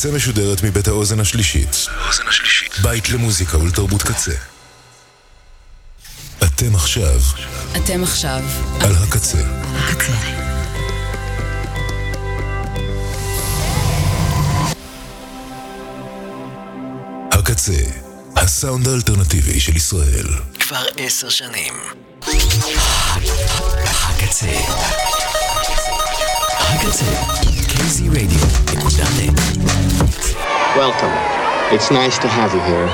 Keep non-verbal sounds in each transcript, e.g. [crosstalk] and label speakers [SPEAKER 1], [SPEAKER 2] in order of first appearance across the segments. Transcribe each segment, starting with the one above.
[SPEAKER 1] הקצה משודרת מבית האוזן השלישית. בית למוזיקה ולתרבות קצה. אתם עכשיו
[SPEAKER 2] אתם עכשיו
[SPEAKER 1] על הקצה.
[SPEAKER 2] הקצה.
[SPEAKER 1] הקצה, הסאונד האלטרנטיבי של ישראל.
[SPEAKER 3] כבר עשר שנים. הקצה. הקצה. Easy Radio, écoutez.
[SPEAKER 4] Welcome. It's nice to have you here.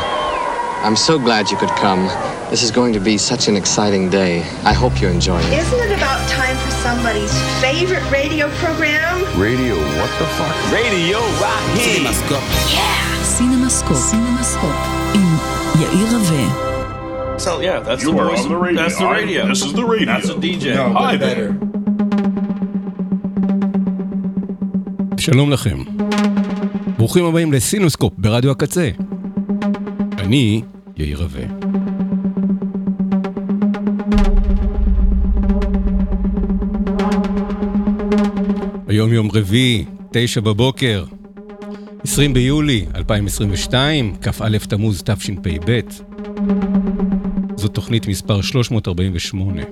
[SPEAKER 4] I'm so glad you could come. This is going to be such an exciting day. I hope you enjoy it.
[SPEAKER 5] Isn't it about time for somebody's favorite radio program?
[SPEAKER 6] Radio, what the fuck?
[SPEAKER 3] Radio Rocky!
[SPEAKER 2] Cinemascope. Yeah! Cinemascope. Cinemascope. In Yair Raveh.
[SPEAKER 7] So yeah, that's
[SPEAKER 6] you
[SPEAKER 7] the voice.
[SPEAKER 6] The radio.
[SPEAKER 7] That's the radio.
[SPEAKER 6] I, this is the radio.
[SPEAKER 7] That's a DJ.
[SPEAKER 6] No, Hi better. There.
[SPEAKER 8] שלום לכם. ברוכים הבאים לסינוסקופ ברדיו הקצה. אני יאיר רווה. היום יום רביעי, תשע בבוקר, 20 ביולי 2022, כ"א תמוז תשפ"ב. זו תוכנית מספר 348.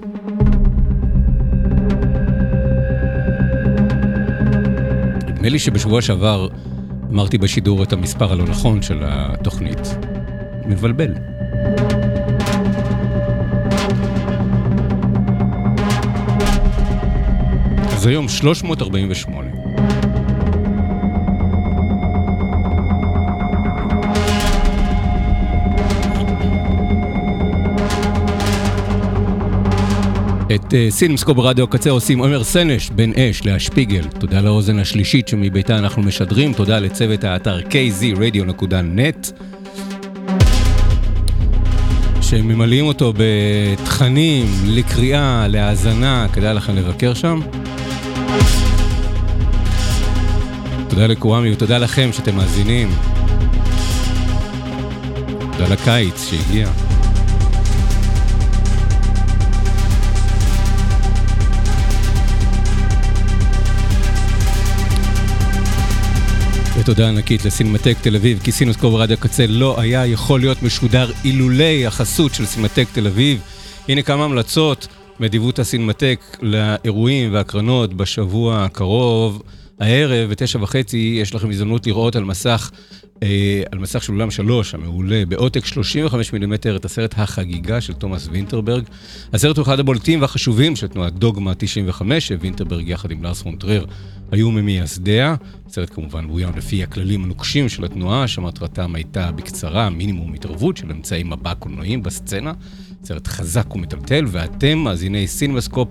[SPEAKER 8] נדמה לי שבשבוע שעבר אמרתי בשידור את המספר הלא נכון של התוכנית. מבלבל. אז היום 348. את uh, סינמסקו ברדיו הקצה עושים עומר סנש, בן אש, לאה שפיגל. תודה לאוזן השלישית שמביתה אנחנו משדרים. תודה לצוות האתר kzradio.net שממלאים אותו בתכנים, לקריאה, להאזנה, כדאי לכם לבקר שם. תודה לקוואמי ותודה לכם שאתם מאזינים. תודה לקיץ שהגיע. ותודה ענקית לסינמטק תל אביב, כי סינוסקופ ברדיו הקצה לא היה יכול להיות משודר אילולי החסות של סינמטק תל אביב. הנה כמה המלצות מאדיבות הסינמטק לאירועים והקרנות בשבוע הקרוב. הערב, בתשע וחצי, יש לכם הזדמנות לראות על מסך, אה, על מסך של אולם שלוש, המעולה, בעותק 35 מילימטר, את הסרט החגיגה של תומאס וינטרברג. הסרט הוא אחד הבולטים והחשובים של תנועת דוגמה 95, שווינטרברג יחד עם לארס פון טרייר היו ממייסדיה. הסרט כמובן בוים לפי הכללים הנוקשים של התנועה, שמטרתם הייתה בקצרה מינימום התערבות של אמצעי מבע קולנועיים בסצנה. סרט חזק ומטלטל, ואתם, מאזיני סינוסקופ,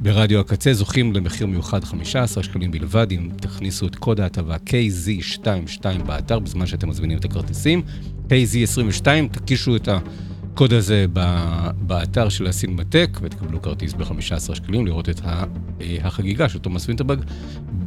[SPEAKER 8] ברדיו הקצה זוכים למחיר מיוחד 15 שקלים בלבד, אם תכניסו את קוד ההטבה KZ22 באתר בזמן שאתם מזמינים את הכרטיסים. KZ22, תקישו את הקוד הזה באתר של הסינמטק ותקבלו כרטיס ב-15 שקלים לראות את אה, החגיגה של תומאס וינטרברג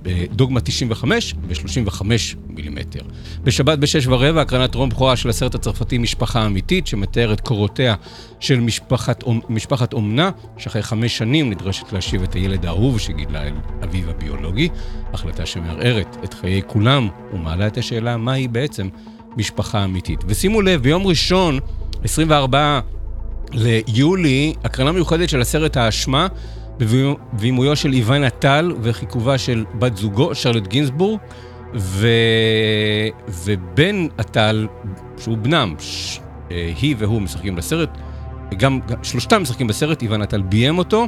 [SPEAKER 8] בדוגמה 95 ב-35 מילימטר. בשבת בשש ורבע, הקרנת טרום בכורה של הסרט הצרפתי משפחה אמיתית, שמתאר את קורותיה של משפחת, משפחת אומנה, שאחרי חמש שנים נדרשת להשיב את הילד האהוב שגידלה אל אביו הביולוגי, החלטה שמערערת את חיי כולם ומעלה את השאלה מהי בעצם משפחה אמיתית. ושימו לב, ביום ראשון, 24 ליולי, הקרנה מיוחדת של הסרט האשמה, בבימויו של איוון עטל וחיכובה של בת זוגו, שרלוט גינזבורג, ו... ובן עטל, שהוא בנם, ש... אה, היא והוא משחקים בסרט, גם, גם שלושתם משחקים בסרט, איוון עטל ביים אותו.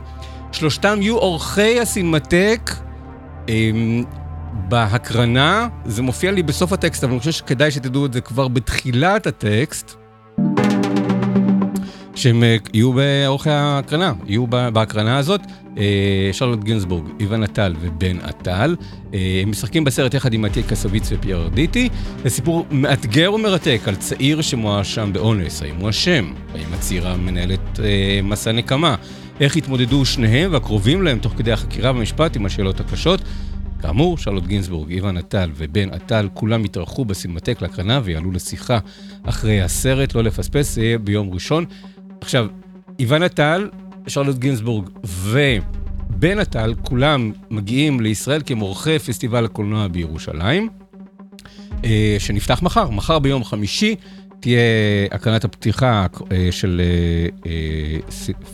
[SPEAKER 8] שלושתם יהיו אורחי הסינמטק אמ, בהקרנה, זה מופיע לי בסוף הטקסט, אבל אני חושב שכדאי שתדעו את זה כבר בתחילת הטקסט. שהם אה, יהיו באורכי ההקרנה, יהיו בהקרנה הזאת. אה, שרלוט גינזבורג, איוון עטל ובן עטל. אה, הם משחקים בסרט יחד עם עתיק קסוביץ ופייר דיטי. זה סיפור מאתגר ומרתק על צעיר שמואשם באונס. האם הוא אשם? האם הצעירה מנהלת מסע נקמה? איך התמודדו שניהם והקרובים להם תוך כדי החקירה במשפט עם השאלות הקשות? כאמור, שרלוט גינזבורג, איוון עטל ובן עטל, כולם יתארחו בסינמטק להקרנה ויעלו לשיחה אחרי הסרט, לא לפספס, זה יהיה ביום ראשון. עכשיו, איוון עטל, שרלוט גינזבורג ובן עטל, כולם מגיעים לישראל כמורחי פסטיבל הקולנוע בירושלים. אה, שנפתח מחר, מחר ביום חמישי. תהיה הקרנת הפתיחה אה, של אה,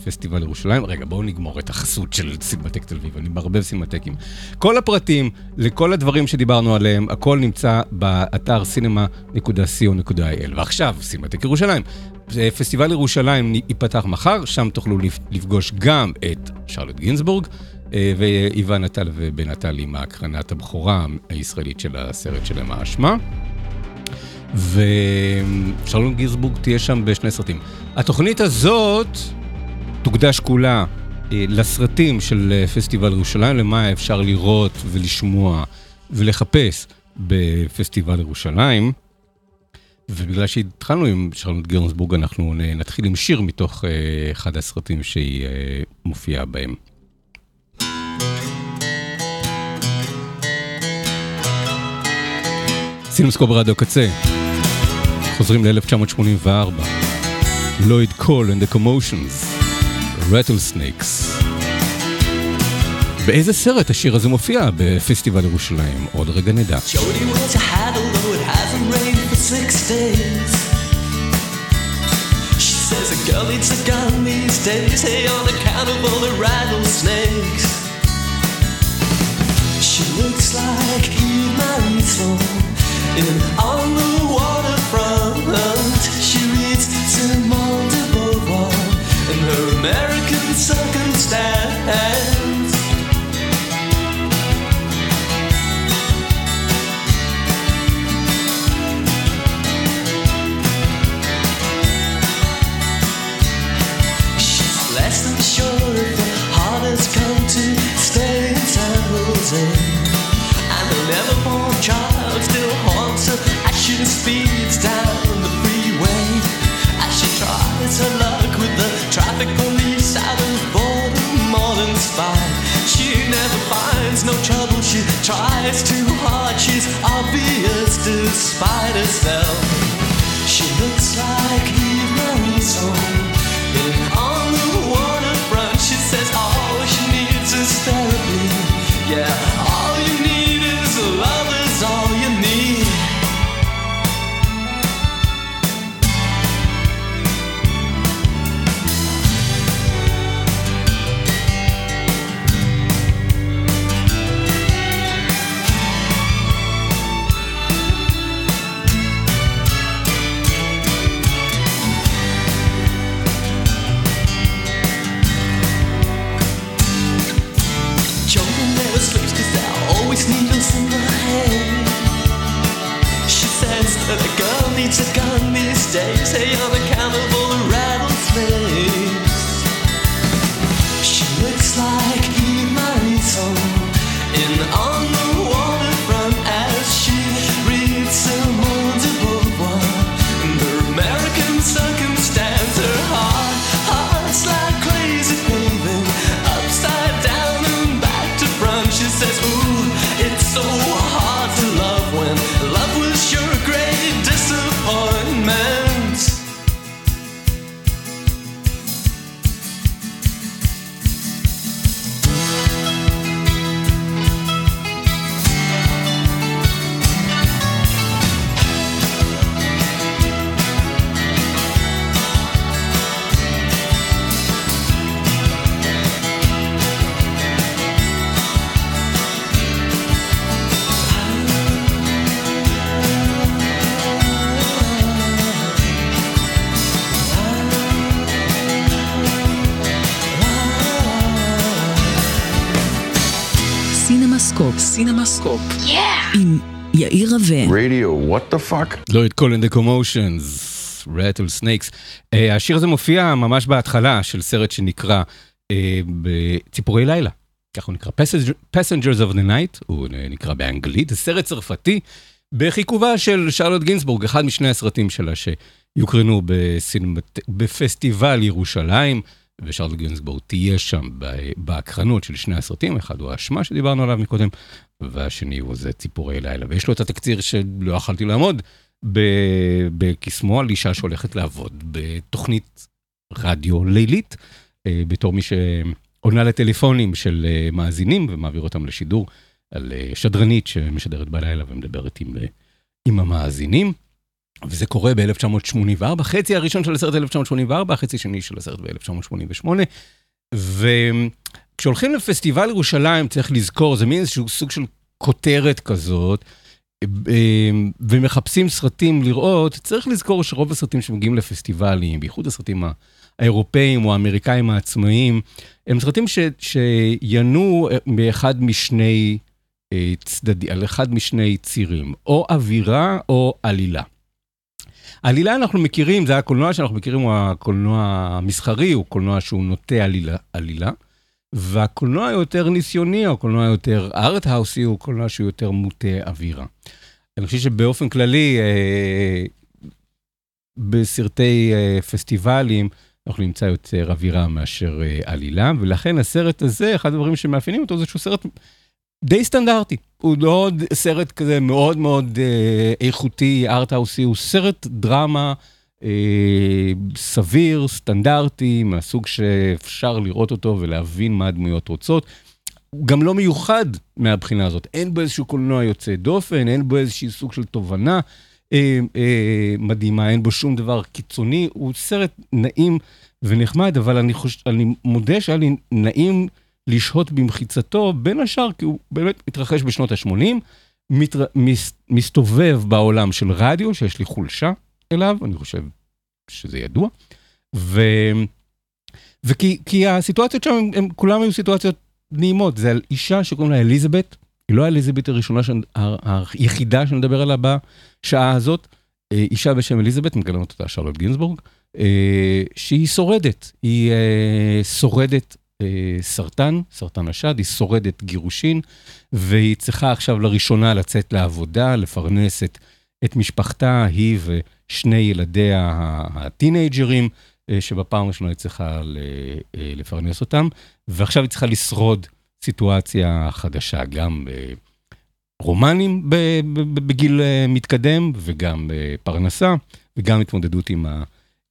[SPEAKER 8] פסטיבל ירושלים. רגע, בואו נגמור את החסות של סינמטק תל אביב, אני מערבב סינמטקים. כל הפרטים לכל הדברים שדיברנו עליהם, הכל נמצא באתר cinema.co.il. ועכשיו, סינמטק ירושלים. אה, פסטיבל ירושלים ייפתח מחר, שם תוכלו לפ- לפגוש גם את שרלוט גינזבורג. אה, ואיוון נטל ובן נטל עם הקרנת הבכורה הישראלית של הסרט שלהם האשמה. ושרלון גירסבורג תהיה שם בשני סרטים. התוכנית הזאת תוקדש כולה אה, לסרטים של פסטיבל ירושלים, למה אפשר לראות ולשמוע ולחפש בפסטיבל ירושלים. ובגלל שהתחלנו עם שרלוט גירנסבורג, אנחנו נתחיל עם שיר מתוך אה, אחד הסרטים שהיא אה, מופיעה בהם. סינוסקופ רדיו קצה, חוזרים ל-1984, לויד קול and the Commotions, Rattlesnakes. באיזה סרט השיר הזה מופיע בפסטיבל ירושלים? עוד רגע נדע.
[SPEAKER 7] Jody six days. She says a girl needs a gun these days, hey, on account of all the rattlesnakes. She looks like Eve Marisol in On the Waterfront. She reads Simone de Beauvoir and her American circumstance. She speeds down the freeway. As she tries her luck with the traffic police out of boredom. She never finds no trouble. She tries too hard. She's obvious despite herself. She looks like Marisol. And on the waterfront, she says all she needs is therapy. Yeah,
[SPEAKER 6] Fuck?
[SPEAKER 8] לא את the commotions, rattle snakes. Uh, השיר הזה מופיע ממש בהתחלה של סרט שנקרא uh, בציפורי לילה. ככה הוא נקרא, Passengers- of the Night, הוא נקרא באנגלית, זה סרט צרפתי בחיכובה של שרלוט גינסבורג, אחד משני הסרטים שלה שיוקרנו בסינמט... בפסטיבל ירושלים, ושרלוט גינסבורג תהיה שם בהקרנות של שני הסרטים, אחד הוא האשמה שדיברנו עליו מקודם, והשני הוא זה ציפורי לילה, ויש לו את התקציר שלא יכלתי לעמוד בקסמו על אישה שהולכת לעבוד בתוכנית רדיו לילית, אה, בתור מי שעונה לטלפונים של אה, מאזינים ומעביר אותם לשידור, על אה, שדרנית שמשדרת בלילה ומדברת עם, עם המאזינים. וזה קורה ב-1984, חצי הראשון של הסרט 1984, החצי השני של הסרט ב-1988. וכשהולכים לפסטיבל ירושלים, צריך לזכור, זה מין איזשהו סוג של כותרת כזאת, ומחפשים סרטים לראות, צריך לזכור שרוב הסרטים שמגיעים לפסטיבלים, בייחוד הסרטים האירופאים או האמריקאים העצמאיים, הם סרטים ש, שינועו מאחד משני צדדים, על אחד משני צירים, או אווירה או עלילה. עלילה אנחנו מכירים, זה הקולנוע שאנחנו מכירים, הוא הקולנוע המסחרי, הוא קולנוע שהוא נוטה עלילה, עלילה. והקולנוע היותר ניסיוני, או הקולנוע היותר ארט-האוסי, הוא קולנוע שהוא יותר מוטה אווירה. אני חושב שבאופן כללי, אה, בסרטי אה, פסטיבלים, אנחנו נמצא יותר אווירה מאשר אה, עלילה, ולכן הסרט הזה, אחד הדברים שמאפיינים אותו זה שהוא סרט די סטנדרטי. הוא לא סרט כזה מאוד מאוד אה, איכותי, ארטהאוסי, הוא סרט דרמה אה, סביר, סטנדרטי, מהסוג שאפשר לראות אותו ולהבין מה הדמויות רוצות. הוא גם לא מיוחד מהבחינה הזאת, אין בו איזשהו קולנוע יוצא דופן, אין בו איזשהו סוג של תובנה אה, אה, מדהימה, אין בו שום דבר קיצוני, הוא סרט נעים ונחמד, אבל אני, חוש... אני מודה שהיה לי נעים לשהות במחיצתו, בין השאר כי הוא באמת מתרחש בשנות ה-80, מתר... מס... מסתובב בעולם של רדיו, שיש לי חולשה אליו, אני חושב שזה ידוע, ו... וכי הסיטואציות שם, הם, הם כולם היו סיטואציות נעימות, זה על אישה שקוראים לה אליזבת, היא לא האליזבת הראשונה, ש... היחידה שנדבר עליה בשעה הזאת, אה, אישה בשם אליזבת, מגלמת אותה שרלוט גינסבורג, אה, שהיא שורדת, היא אה, שורדת סרטן, סרטן השד, היא שורדת גירושין, והיא צריכה עכשיו לראשונה לצאת לעבודה, לפרנס את, את משפחתה, היא ושני ילדיה הטינג'רים, שבפעם הראשונה היא צריכה לפרנס אותם, ועכשיו היא צריכה לשרוד סיטואציה חדשה, גם רומנים בגיל מתקדם, וגם פרנסה, וגם התמודדות עם, ה,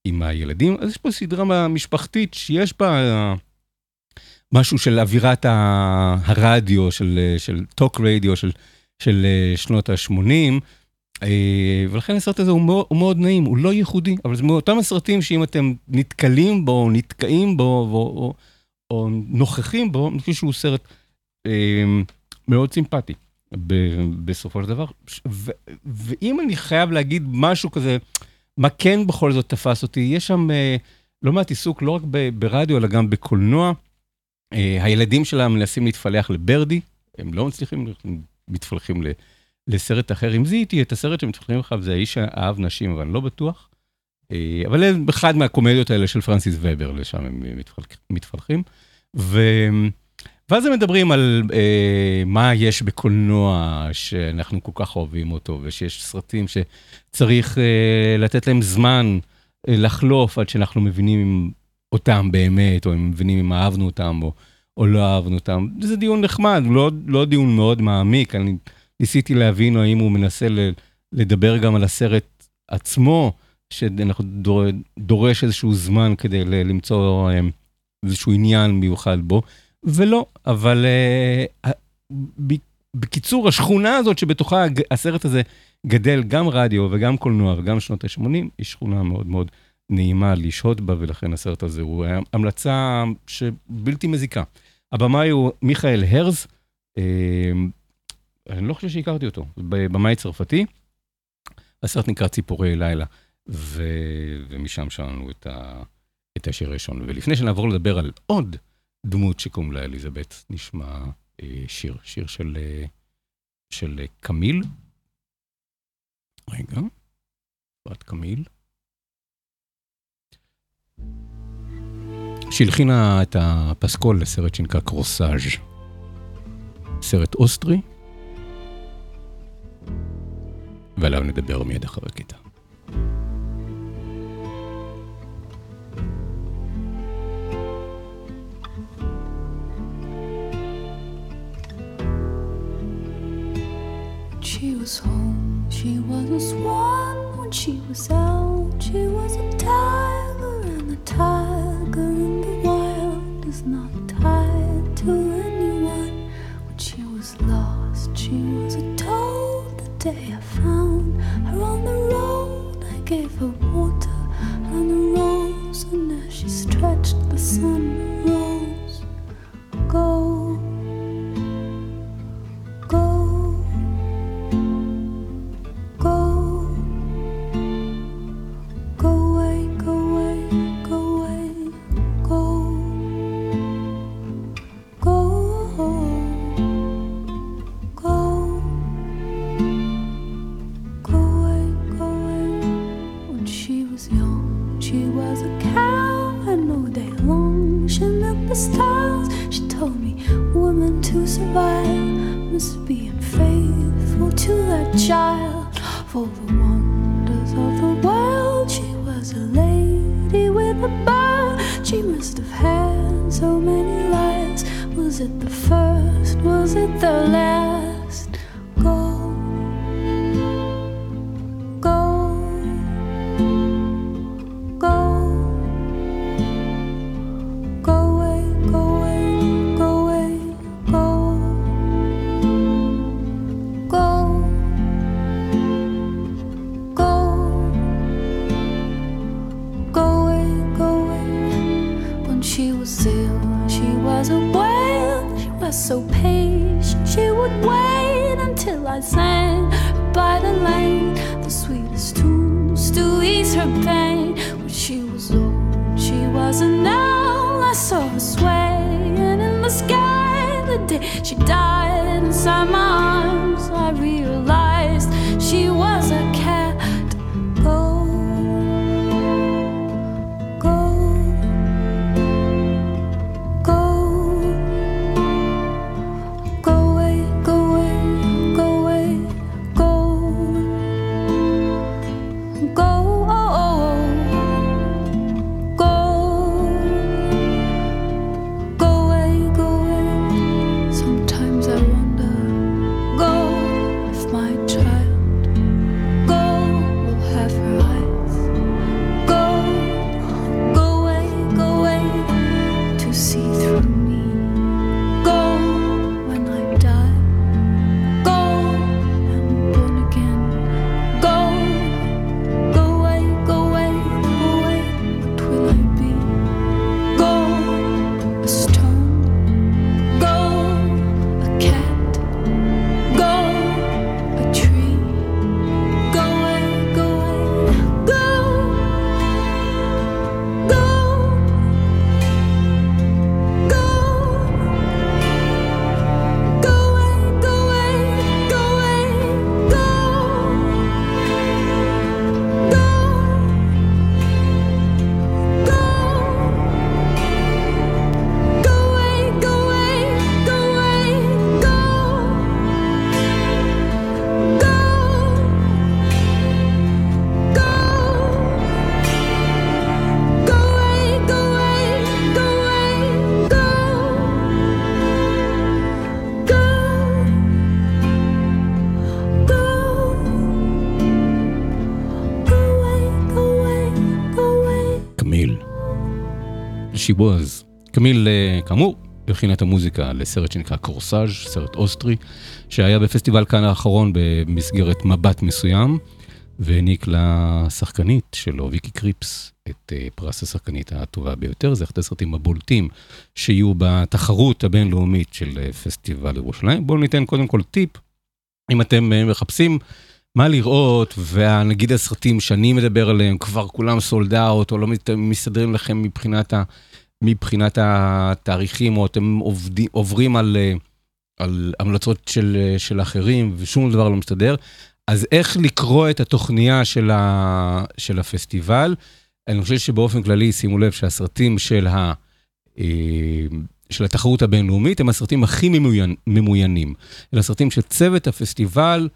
[SPEAKER 8] עם הילדים. אז יש פה סדרה משפחתית שיש בה משהו של אווירת הרדיו, של, של טוק רדיו של, של שנות ה-80, ולכן הסרט הזה הוא מאוד, הוא מאוד נעים, הוא לא ייחודי, אבל זה מאותם הסרטים שאם אתם נתקלים בו, או נתקעים בו, או, או, או נוכחים בו, אני חושב שהוא סרט אה, מאוד סימפטי. בסופו של דבר, ו, ואם אני חייב להגיד משהו כזה, מה כן בכל זאת תפס אותי, יש שם אה, לא מעט עיסוק לא רק ברדיו, אלא גם בקולנוע. אה, הילדים שלה מנסים להתפלח לברדי, הם לא מצליחים, הם מתפלחים לסרט אחר. אם זיהיתי את הסרט שמתפלחים לך, זה האיש שאהב נשים, אבל אני לא בטוח. אה, אבל זה אחד מהקומדיות האלה של פרנסיס ובר, לשם הם מתפלחים. ו... ואז הם מדברים על אה, מה יש בקולנוע שאנחנו כל כך אוהבים אותו, ושיש סרטים שצריך אה, לתת להם זמן אה, לחלוף עד שאנחנו מבינים אותם באמת, או הם מבינים אם אהבנו אותם או, או לא אהבנו אותם. זה דיון נחמד, לא, לא דיון מאוד מעמיק. אני ניסיתי להבין האם הוא מנסה ל, לדבר גם על הסרט עצמו, שאנחנו דור, דורש איזשהו זמן כדי ל, למצוא אה, איזשהו עניין מיוחד בו. ולא, אבל uh, בקיצור, השכונה הזאת שבתוכה הסרט הזה גדל גם רדיו וגם קולנוע וגם שנות ה-80, היא שכונה מאוד מאוד נעימה לשהות בה, ולכן הסרט הזה הוא המלצה שבלתי מזיקה. הבמאי הוא מיכאל הרז, אה, אני לא חושב שהכרתי אותו, במאי צרפתי. הסרט נקרא ציפורי לילה, ו... ומשם שמענו את, ה... את השיר הראשון. ולפני שנעבור לדבר על עוד דמות שקוראים לה אליזבת, נשמע אה, שיר, שיר של, אה, של אה, קמיל. רגע, בת קמיל. שהלחינה את הפסקול לסרט שנקרא קרוסאז', סרט אוסטרי, ועליו נדבר מיד אחרי קטע.
[SPEAKER 9] she was home. She was a swan when she was out. She was a tiger, in the wild is not tied to anyone. When she was lost, she was a toad The day I found her on the road, I gave her water and a rose, and as she stretched, the sun rose. Go, She was.
[SPEAKER 8] קמיל, אה, כאמור, הכינה את המוזיקה לסרט שנקרא קורסאז', סרט אוסטרי, שהיה בפסטיבל כאן האחרון במסגרת מבט מסוים, והעניק לשחקנית שלו, ויקי קריפס, את אה, פרס השחקנית הטובה ביותר. זה אחד הסרטים הבולטים שיהיו בתחרות הבינלאומית של אה, פסטיבל ירושלים. בואו ניתן קודם כל טיפ, אם אתם מחפשים מה לראות, ונגיד הסרטים שאני מדבר עליהם, כבר כולם sold out, או לא מסתדרים לכם מבחינת, ה, מבחינת התאריכים, או אתם עובדים, עוברים על, אה, על המלצות של, אה, של אחרים, ושום דבר לא מסתדר, אז איך לקרוא את התוכניה של, ה, של הפסטיבל? אני חושב שבאופן כללי, שימו לב שהסרטים של, ה, אה, של התחרות הבינלאומית הם הסרטים הכי ממוין, ממוינים. אלה הסרטים שצוות הפסטיבל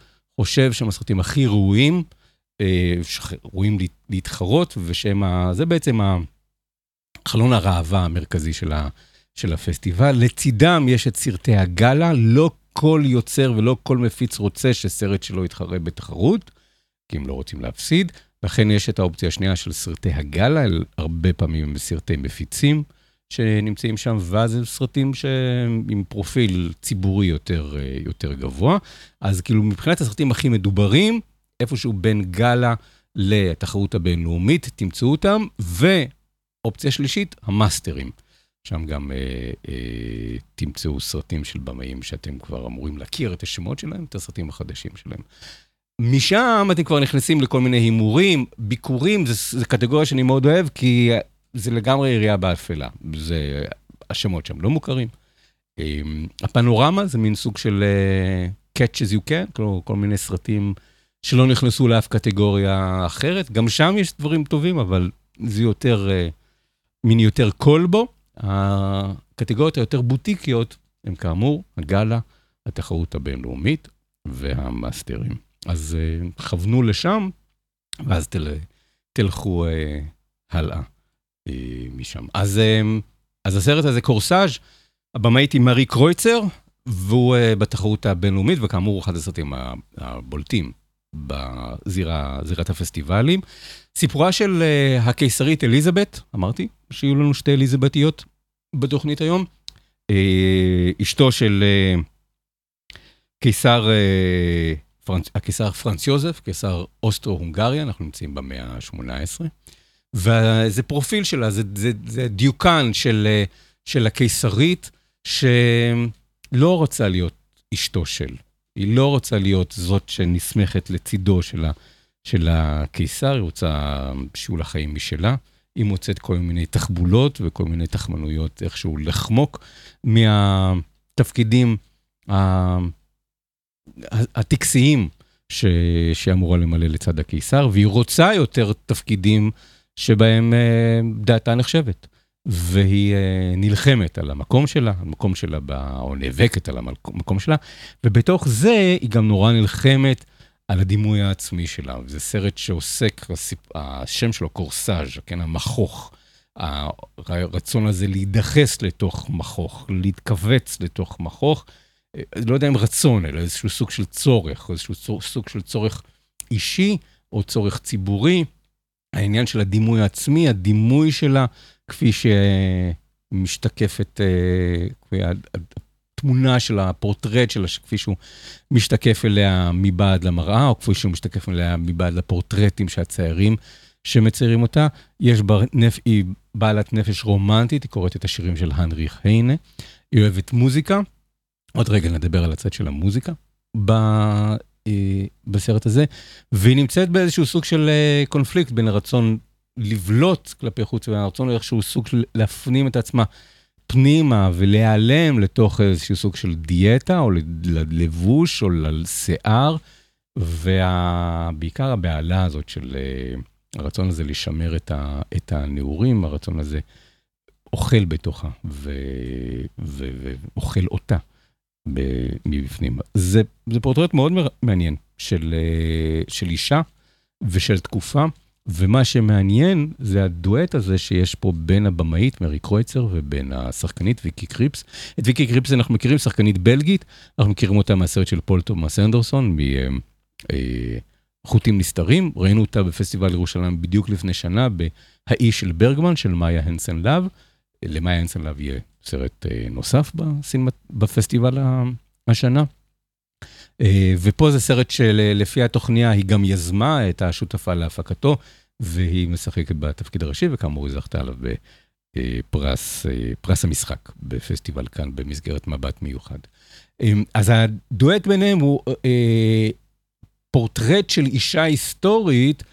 [SPEAKER 8] חושב שהם הסרטים הכי ראויים, אה, שראויים להת- להתחרות, ושהם, זה בעצם חלון הראווה המרכזי של, ה, של הפסטיבל. לצידם יש את סרטי הגאלה, לא כל יוצר ולא כל מפיץ רוצה שסרט שלו יתחרה בתחרות, כי הם לא רוצים להפסיד. לכן יש את האופציה השנייה של סרטי הגאלה, אל- הרבה פעמים הם סרטי מפיצים, שנמצאים שם, ואז הם סרטים שהם עם פרופיל ציבורי יותר, אה, יותר גבוה. אז כאילו מבחינת הסרטים הכי מדוברים, איפשהו בין גאלה לתחרות הבינלאומית, תמצאו אותם, ואופציה שלישית, המאסטרים. שם גם אה, אה, תמצאו סרטים של במאים שאתם כבר אמורים להכיר את השמות שלהם, את הסרטים החדשים שלהם. משם אתם כבר נכנסים לכל מיני הימורים, ביקורים, זו קטגוריה שאני מאוד אוהב, כי זה לגמרי יריעה באפלה. זה, השמות שם לא מוכרים. אמ, הפנורמה זה מין סוג של uh, catch as you can, כלומר, כל מיני סרטים שלא נכנסו לאף קטגוריה אחרת. גם שם יש דברים טובים, אבל זה יותר, uh, מין יותר קולבו. הקטגוריות היותר בוטיקיות הם כאמור הגאלה, התחרות הבינלאומית והמאסטרים. אז כוונו לשם, ואז תל, תלכו הלאה. אה, משם. אז, אה, אז הסרט הזה קורסאז', הבמאית היא מארי קרויצר, והוא אה, בתחרות הבינלאומית, וכאמור הוא אחד הסרטים הבולטים בזירת הפסטיבלים. סיפורה של הקיסרית אליזבת, אמרתי שיהיו לנו שתי אליזבתיות בתוכנית היום. אשתו של קיסר, הקיסר פרנץ יוזף, קיסר אוסטרו-הונגריה, אנחנו נמצאים במאה ה-18. וזה פרופיל שלה, זה, זה, זה דיוקן של, של הקיסרית, שלא רוצה להיות אשתו של. היא לא רוצה להיות זאת שנסמכת לצידו של, הקיסר, היא רוצה שיהיו לה חיים משלה. היא מוצאת כל מיני תחבולות וכל מיני תחמנויות איכשהו לחמוק מהתפקידים הטקסיים שאמורה למלא לצד הקיסר, והיא רוצה יותר תפקידים שבהם אה, דעתה נחשבת. והיא אה, נלחמת על המקום שלה, המקום שלה, או נאבקת על המקום שלה, ובתוך זה היא גם נורא נלחמת על הדימוי העצמי שלה. זה סרט שעוסק, השם שלו קורסאז', כן, המכוך. הרצון הזה להידחס לתוך מכוך, להתכווץ לתוך מכוך, אה, לא יודע אם רצון, אלא איזשהו סוג של צורך, איזשהו סוג של צורך אישי או צורך ציבורי. העניין של הדימוי העצמי, הדימוי שלה, כפי שמשתקפת, אה, התמונה של הפורטרט שלה, כפי שהוא משתקף אליה מבעד למראה, או כפי שהוא משתקף אליה מבעד לפורטרטים שהציירים שמציירים אותה. יש בה, נפ... היא בעלת נפש רומנטית, היא קוראת את השירים של הנריך היינה, היא אוהבת מוזיקה. עוד רגע נדבר על הצד של המוזיקה. בסרט הזה, והיא נמצאת באיזשהו סוג של אה, קונפליקט בין הרצון לבלוט כלפי חוץ והרצון לאיזשהו סוג של להפנים את עצמה פנימה ולהיעלם לתוך איזשהו סוג של דיאטה או ללבוש או לשיער, ובעיקר הבהלה הזאת של אה, הרצון הזה לשמר את, ה, את הנעורים, הרצון הזה אוכל בתוכה ואוכל אותה. מבפנים. זה, זה פורטרט מאוד מעניין של, אה, של אישה ושל תקופה, ומה שמעניין זה הדואט הזה שיש פה בין הבמאית מרי קרויצר ובין השחקנית ויקי קריפס. את ויקי קריפס אנחנו מכירים, שחקנית בלגית, אנחנו מכירים אותה מהסרט של פול תומאס אנדרסון, מחוטים אה, נסתרים, ראינו אותה בפסטיבל ירושלים בדיוק לפני שנה, ב"האיש של ברגמן" של מאיה הנסן לאב. למאיה לאב יהיה סרט אה, נוסף בסינמט, בפסטיבל השנה. אה, ופה זה סרט שלפי התוכניה היא גם יזמה את השותפה להפקתו, והיא משחקת בתפקיד הראשי, וכאמור היא זכתה עליו בפרס אה, פרס המשחק בפסטיבל כאן במסגרת מבט מיוחד. אז הדואט ביניהם הוא פורטרט של אישה היסטורית,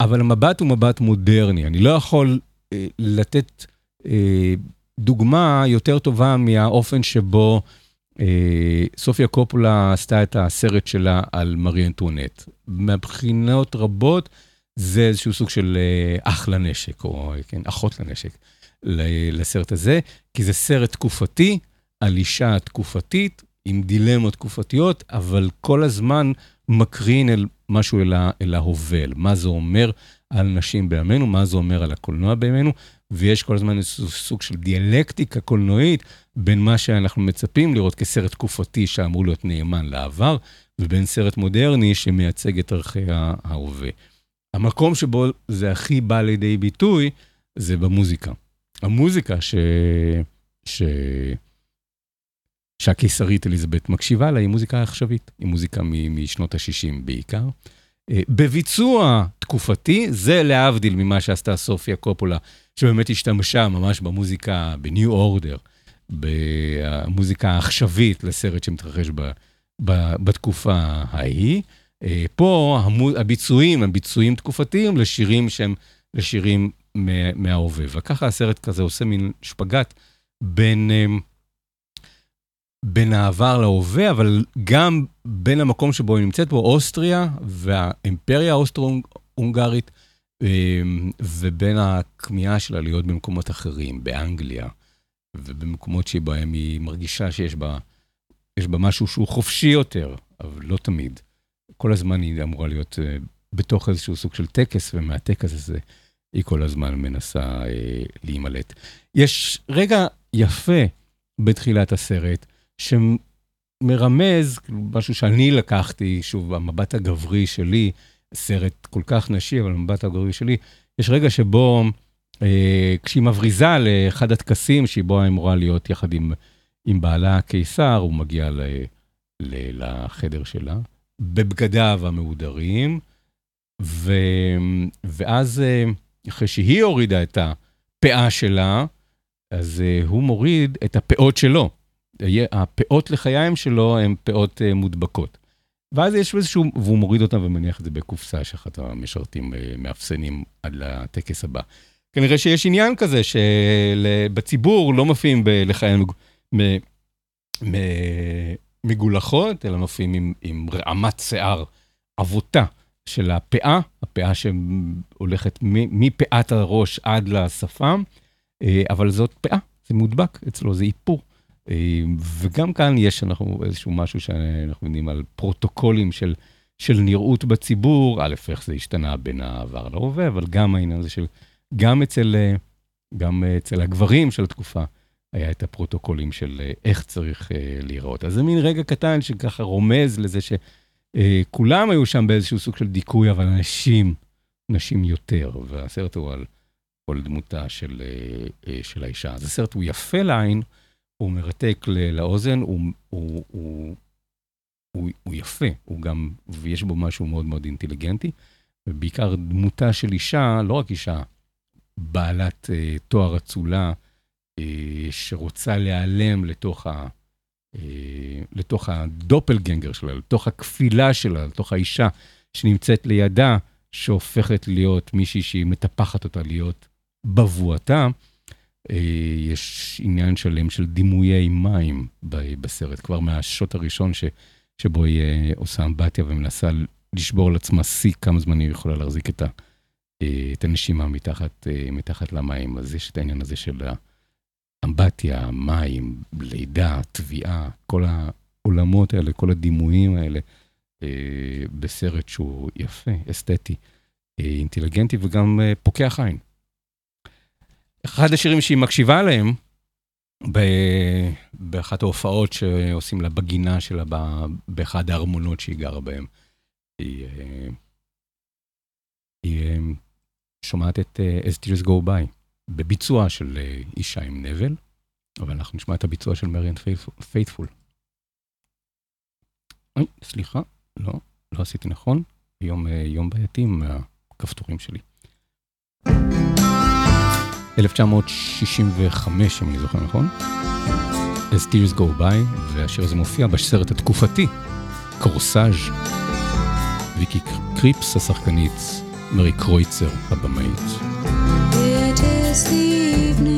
[SPEAKER 8] אבל המבט הוא מבט מודרני. אני לא יכול לתת דוגמה יותר טובה מהאופן שבו אה, סופיה קופולה עשתה את הסרט שלה על מרי אנטואנט. מבחינות רבות זה איזשהו סוג של אה, אח לנשק, או כן, אחות לנשק לסרט הזה, כי זה סרט תקופתי על אישה תקופתית, עם דילמות תקופתיות, אבל כל הזמן מקרין אל משהו אל, אל ההווה, מה זה אומר על נשים בימינו, מה זה אומר על הקולנוע בימינו, ויש כל הזמן איזשהו סוג של דיאלקטיקה קולנועית בין מה שאנחנו מצפים לראות כסרט תקופתי שאמור להיות נאמן לעבר, ובין סרט מודרני שמייצג את ערכי ההווה. המקום שבו זה הכי בא לידי ביטוי זה במוזיקה. המוזיקה ש... ש... שהקיסרית אליזבת מקשיבה לה היא מוזיקה עכשווית, היא מוזיקה מ- משנות ה-60 בעיקר. אה, בביצוע תקופתי, זה להבדיל ממה שעשתה סופיה קופולה, שבאמת השתמשה ממש במוזיקה, בניו אורדר, במוזיקה העכשווית לסרט שמתרחש ב, ב, בתקופה ההיא. אה, פה המו, הביצועים הם ביצועים תקופתיים לשירים שהם לשירים מההווה. וככה הסרט כזה עושה מין שפגאט בין, אה, בין העבר להווה, אבל גם בין המקום שבו היא נמצאת בו, אוסטריה והאימפריה האוסטרו-הונגרית, ובין הכמיהה שלה להיות במקומות אחרים, באנגליה, ובמקומות שבהם היא מרגישה שיש בה, בה משהו שהוא חופשי יותר, אבל לא תמיד. כל הזמן היא אמורה להיות בתוך איזשהו סוג של טקס, ומהטקס הזה היא כל הזמן מנסה אה, להימלט. יש רגע יפה בתחילת הסרט, שמרמז, משהו שאני לקחתי, שוב, המבט הגברי שלי, סרט כל כך נשי, אבל המבט הגברי שלי, יש רגע שבו, אה, כשהיא מבריזה לאחד הטקסים, שבו היא אמורה להיות יחד עם, עם בעלה הקיסר, הוא מגיע ל, ל, לחדר שלה, בבגדיו המהודרים, ו, ואז... אה, אחרי שהיא הורידה את הפאה שלה, אז uh, הוא מוריד את הפאות שלו. הפאות לחיים שלו הן פאות uh, מודבקות. ואז יש איזשהו, והוא מוריד אותם ומניח את זה בקופסה שאחת המשרתים uh, מאפסנים עד לטקס הבא. כנראה שיש עניין כזה שבציבור לא מופיעים לחיים מגולחות, אלא מופיעים עם, עם רעמת שיער עבותה. של הפאה, הפאה שהולכת מפאת הראש עד לשפם, אה, אבל זאת פאה, זה מודבק אצלו, זה איפור. אה, וגם כאן יש אנחנו איזשהו משהו שאנחנו יודעים על פרוטוקולים של, של נראות בציבור, א', איך זה השתנה בין העבר להווה, אבל גם העניין הזה של, גם אצל, אה, גם אצל הגברים של התקופה, היה את הפרוטוקולים של איך צריך להיראות. אז זה מין רגע קטן שככה רומז לזה ש... אה, כולם היו שם באיזשהו סוג של דיכוי, אבל נשים, נשים יותר, והסרט הוא על כל דמותה של, אה, אה, של האישה. אז הסרט הוא יפה לעין, הוא מרתק לאוזן, הוא, הוא, הוא, הוא, הוא יפה, הוא גם, ויש בו משהו מאוד מאוד אינטליגנטי, ובעיקר דמותה של אישה, לא רק אישה, בעלת אה, תואר אצולה, אה, שרוצה להיעלם לתוך. אה, לתוך הדופלגנגר שלה, לתוך הכפילה שלה, לתוך האישה שנמצאת לידה, שהופכת להיות מישהי שהיא מטפחת אותה להיות בבואתה. אה, יש עניין שלם של דימויי מים בסרט, כבר מהשוט הראשון ש, שבו היא אה, עושה אמבטיה ומנסה לשבור על עצמה שיא כמה זמן היא יכולה להחזיק את, ה, את הנשימה מתחת, מתחת למים. אז יש את העניין הזה של אמבטיה, מים, לידה, תביעה, כל העולמות האלה, כל הדימויים האלה, אה, בסרט שהוא יפה, אסתטי, אה, אינטליגנטי וגם אה, פוקח עין. אחד השירים שהיא מקשיבה להם, באחת ההופעות שעושים לה בגינה שלה, באחד הארמונות שהיא גרה בהם, היא, אה, היא אה, שומעת את uh, As Tears Go By. בביצוע של אה, אישה עם נבל, אבל אנחנו נשמע את הביצוע של מריאן פייתפול. אוי, סליחה, לא, לא עשיתי נכון. יום, אה, יום בעייתי עם הכפתורים שלי. 1965, אם אני זוכר נכון. As Tears Go By, והשיר הזה מופיע בסרט התקופתי, קורסאז'. ויקי קריפס השחקנית, מרי קרויצר הבמאית.
[SPEAKER 9] It's the evening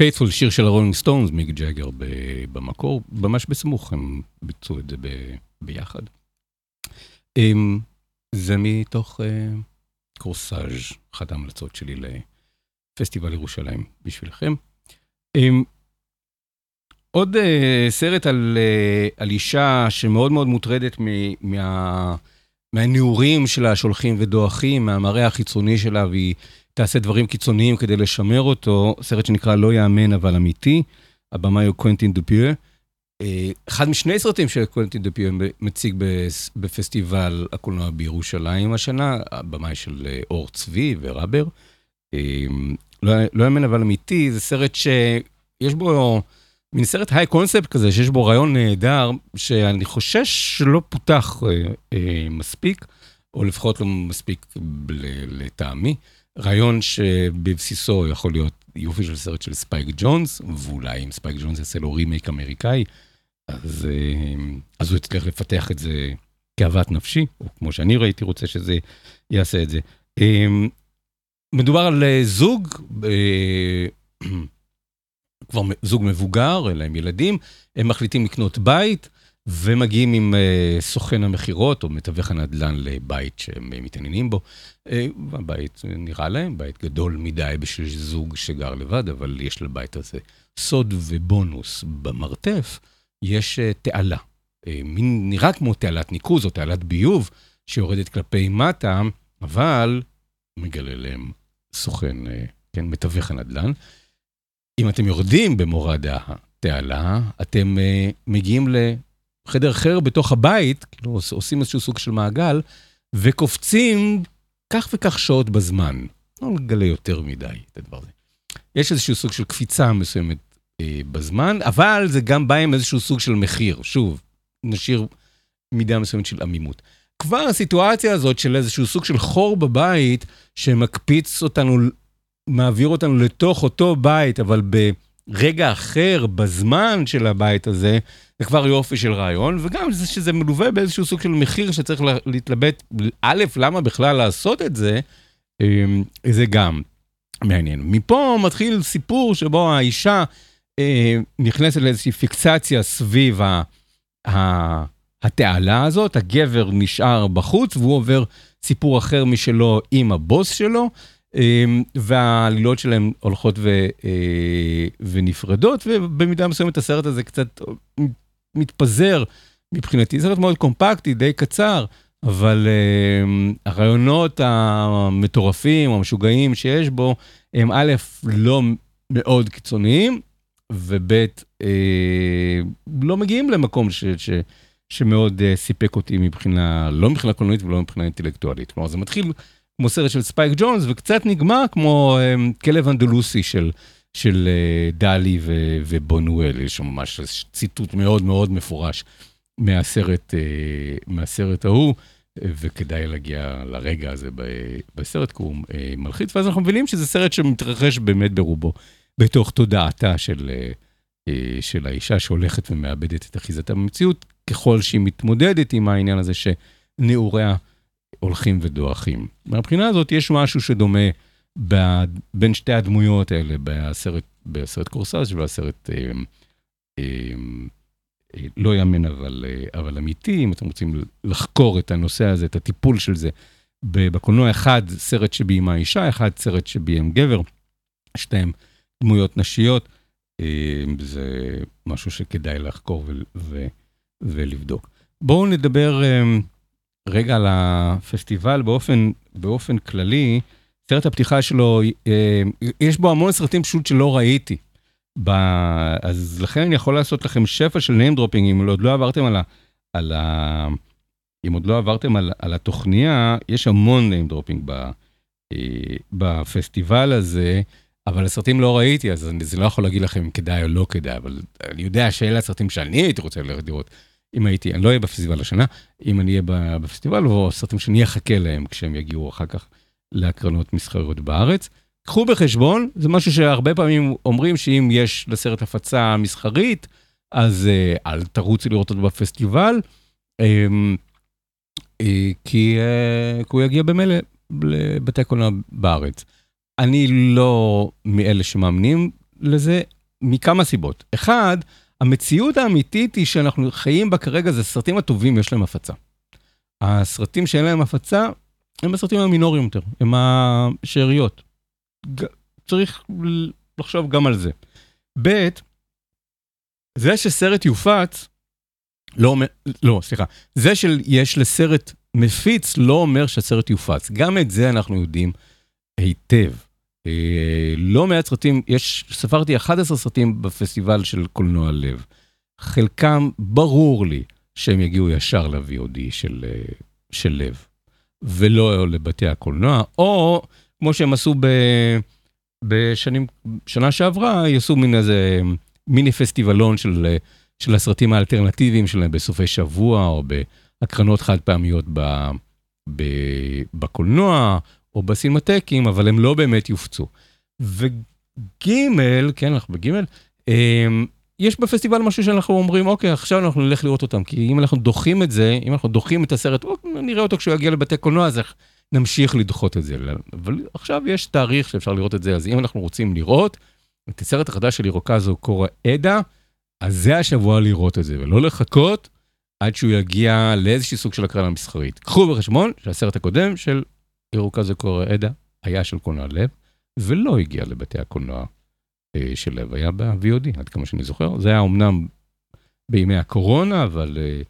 [SPEAKER 8] פייטפול, שיר של הרולינג סטונס, מיק ג'אגר במקור, ממש בסמוך, הם ביצעו את זה ביחד. אמ, זה מתוך אה, קורסאז', אחת ההמלצות שלי לפסטיבל ירושלים בשבילכם. אמ, עוד uh, סרט על, uh, על אישה שמאוד מאוד מוטרדת מה, מהנעורים שלה שהולכים ודועכים, מהמראה החיצוני שלה, והיא תעשה דברים קיצוניים כדי לשמר אותו, סרט שנקרא לא יאמן אבל אמיתי, הבמאי הוא קוונטין דופיו. אה, אחד משני סרטים שקוונטין דופיו מציג בפסטיבל הקולנוע בירושלים השנה, הבמאי של אור צבי וראבר. לא, לא יאמן אבל אמיתי, זה סרט שיש בו... מין סרט היי קונספט כזה, שיש בו רעיון נהדר, שאני חושש שלא פותח אה, אה, מספיק, או לפחות לא מספיק לטעמי. רעיון שבבסיסו יכול להיות יופי של סרט של ספייק ג'ונס, ואולי אם ספייק ג'ונס יעשה לו רימייק אמריקאי, אז, אה, אז הוא יצטרך לפתח את זה כאוות נפשי, או כמו שאני ראיתי רוצה שזה יעשה את זה. אה, מדובר על אה, זוג, [clears throat] כבר זוג מבוגר, אין להם ילדים, הם מחליטים לקנות בית, ומגיעים עם uh, סוכן המכירות או מתווך הנדל"ן לבית שהם uh, מתעניינים בו. Uh, הבית נראה להם בית גדול מדי בשביל זוג שגר לבד, אבל יש לבית הזה סוד ובונוס. במרתף יש uh, תעלה, uh, מין נראה כמו תעלת ניקוז או תעלת ביוב שיורדת כלפי מטה, אבל מגלה להם סוכן, uh, כן, מתווך הנדל"ן. אם אתם יורדים במורד התעלה, אתם uh, מגיעים לחדר אחר בתוך הבית, כאילו עושים איזשהו סוג של מעגל, וקופצים כך וכך שעות בזמן. לא נגלה יותר מדי את הדבר הזה. יש איזשהו סוג של קפיצה מסוימת uh, בזמן, אבל זה גם בא עם איזשהו סוג של מחיר. שוב, נשאיר מידה מסוימת של עמימות. כבר הסיטואציה הזאת של איזשהו סוג של חור בבית, שמקפיץ אותנו מעביר אותנו לתוך אותו בית, אבל ברגע אחר, בזמן של הבית הזה, זה כבר יופי של רעיון, וגם זה שזה מלווה באיזשהו סוג של מחיר שצריך להתלבט, א', למה בכלל לעשות את זה, אמ, זה גם מעניין. מפה מתחיל סיפור שבו האישה אה, נכנסת לאיזושהי פיקסציה סביב ה... התעלה הזאת, הגבר נשאר בחוץ והוא עובר סיפור אחר משלו עם הבוס שלו, והעלילות שלהם הולכות ו, אה, ונפרדות, ובמידה מסוימת הסרט הזה קצת מתפזר מבחינתי. סרט מאוד קומפקטי, די קצר, אבל אמ, הרעיונות המטורפים, המשוגעים שיש בו, הם א', לא מאוד קיצוניים, וב', אה, לא מגיעים למקום ש, ש, שמאוד אה, סיפק אותי מבחינה, לא מבחינה קולנועית ולא מבחינה אינטלקטואלית. כלומר, זה מתחיל כמו סרט של ספייק ג'ונס, וקצת נגמר כמו um, כלב אנדלוסי של, של uh, דלי ו, ובונואל, יש שם ממש ציטוט מאוד מאוד מפורש מהסרט, uh, מהסרט ההוא, וכדאי להגיע לרגע הזה בסרט, כי הוא uh, מלחיץ, ואז אנחנו מבינים שזה סרט שמתרחש באמת ברובו, בתוך תודעתה של, של האישה שהולכת ומאבדת את אחיזתה במציאות, ככל שהיא מתמודדת עם העניין הזה שנעוריה הולכים ודועכים. מהבחינה הזאת יש משהו שדומה ב, בין שתי הדמויות האלה בסרט, בסרט קורסאז ובסרט אה, אה, אה, לא יאמן אבל, אה, אבל אמיתי, אם אתם רוצים לחקור את הנושא הזה, את הטיפול של זה. בקולנוע אחד סרט שביימה אישה, אחד סרט שביים גבר, שתיהם דמויות נשיות. אה, זה משהו שכדאי לחקור ו, ו, ולבדוק. בואו נדבר אה, רגע על הפסטיבל באופן, באופן כללי, סרט הפתיחה שלו, אה, יש בו המון סרטים פשוט שלא ראיתי. ב... אז לכן אני יכול לעשות לכם שפע של name dropping, אם עוד לא עברתם על ה... על ה... אם עוד לא עברתם על, על התוכניה, יש המון name dropping ב... אה, בפסטיבל הזה, אבל הסרטים לא ראיתי, אז אני לא יכול להגיד לכם אם כדאי או לא כדאי, אבל אני יודע שאלה הסרטים שאני הייתי רוצה לראות. אם הייתי, אני לא אהיה בפסטיבל השנה, אם אני אהיה בפסטיבל, או סרטים שאני אחכה להם כשהם יגיעו אחר כך להקרנות מסחריות בארץ. קחו בחשבון, זה משהו שהרבה פעמים אומרים שאם יש לסרט הפצה מסחרית, אז uh, אל תרוצי לראות אותו בפסטיבל, um, uh, כי, uh, כי הוא יגיע במילא לבתי קולנוע בארץ. אני לא מאלה שמאמנים לזה מכמה סיבות. אחד, המציאות האמיתית היא שאנחנו חיים בה כרגע, זה הסרטים הטובים, יש להם הפצה. הסרטים שאין להם הפצה, הם הסרטים המינוריים יותר, הם השאריות. צריך לחשוב גם על זה. ב', זה שסרט יופץ, לא אומר, לא, סליחה, זה שיש לסרט מפיץ לא אומר שהסרט יופץ. גם את זה אנחנו יודעים היטב. אה, לא מעט סרטים, יש, ספרתי 11 סרטים בפסטיבל של קולנוע לב. חלקם, ברור לי שהם יגיעו ישר ל-VOD של, אה, של לב, ולא לבתי הקולנוע, או כמו שהם עשו ב, בשנים, שנה שעברה, יעשו מין איזה מיני פסטיבלון של, של הסרטים האלטרנטיביים שלהם בסופי שבוע, או בהקרנות חד פעמיות ב, ב, בקולנוע, או בסינמטקים, אבל הם לא באמת יופצו. וג', כן, אנחנו בג', אמ, יש בפסטיבל משהו שאנחנו אומרים, אוקיי, עכשיו אנחנו נלך לראות אותם, כי אם אנחנו דוחים את זה, אם אנחנו דוחים את הסרט, אוקיי, נראה אותו כשהוא יגיע לבתי קולנוע, אז נמשיך לדחות את זה. אבל עכשיו יש תאריך שאפשר לראות את זה, אז אם אנחנו רוצים לראות את הסרט החדש של אירוקזו קורא עדה, אז זה השבוע לראות את זה, ולא לחכות עד שהוא יגיע לאיזשהו סוג של הקרנה מסחרית. קחו בחשבון שהסרט הקודם של ירוקה זה קורא עדה, היה של קולנוע לב, ולא הגיע לבתי הקולנוע אה, של לב, היה ב-VOD, עד כמה שאני זוכר. זה היה אמנם בימי הקורונה, אבל אה,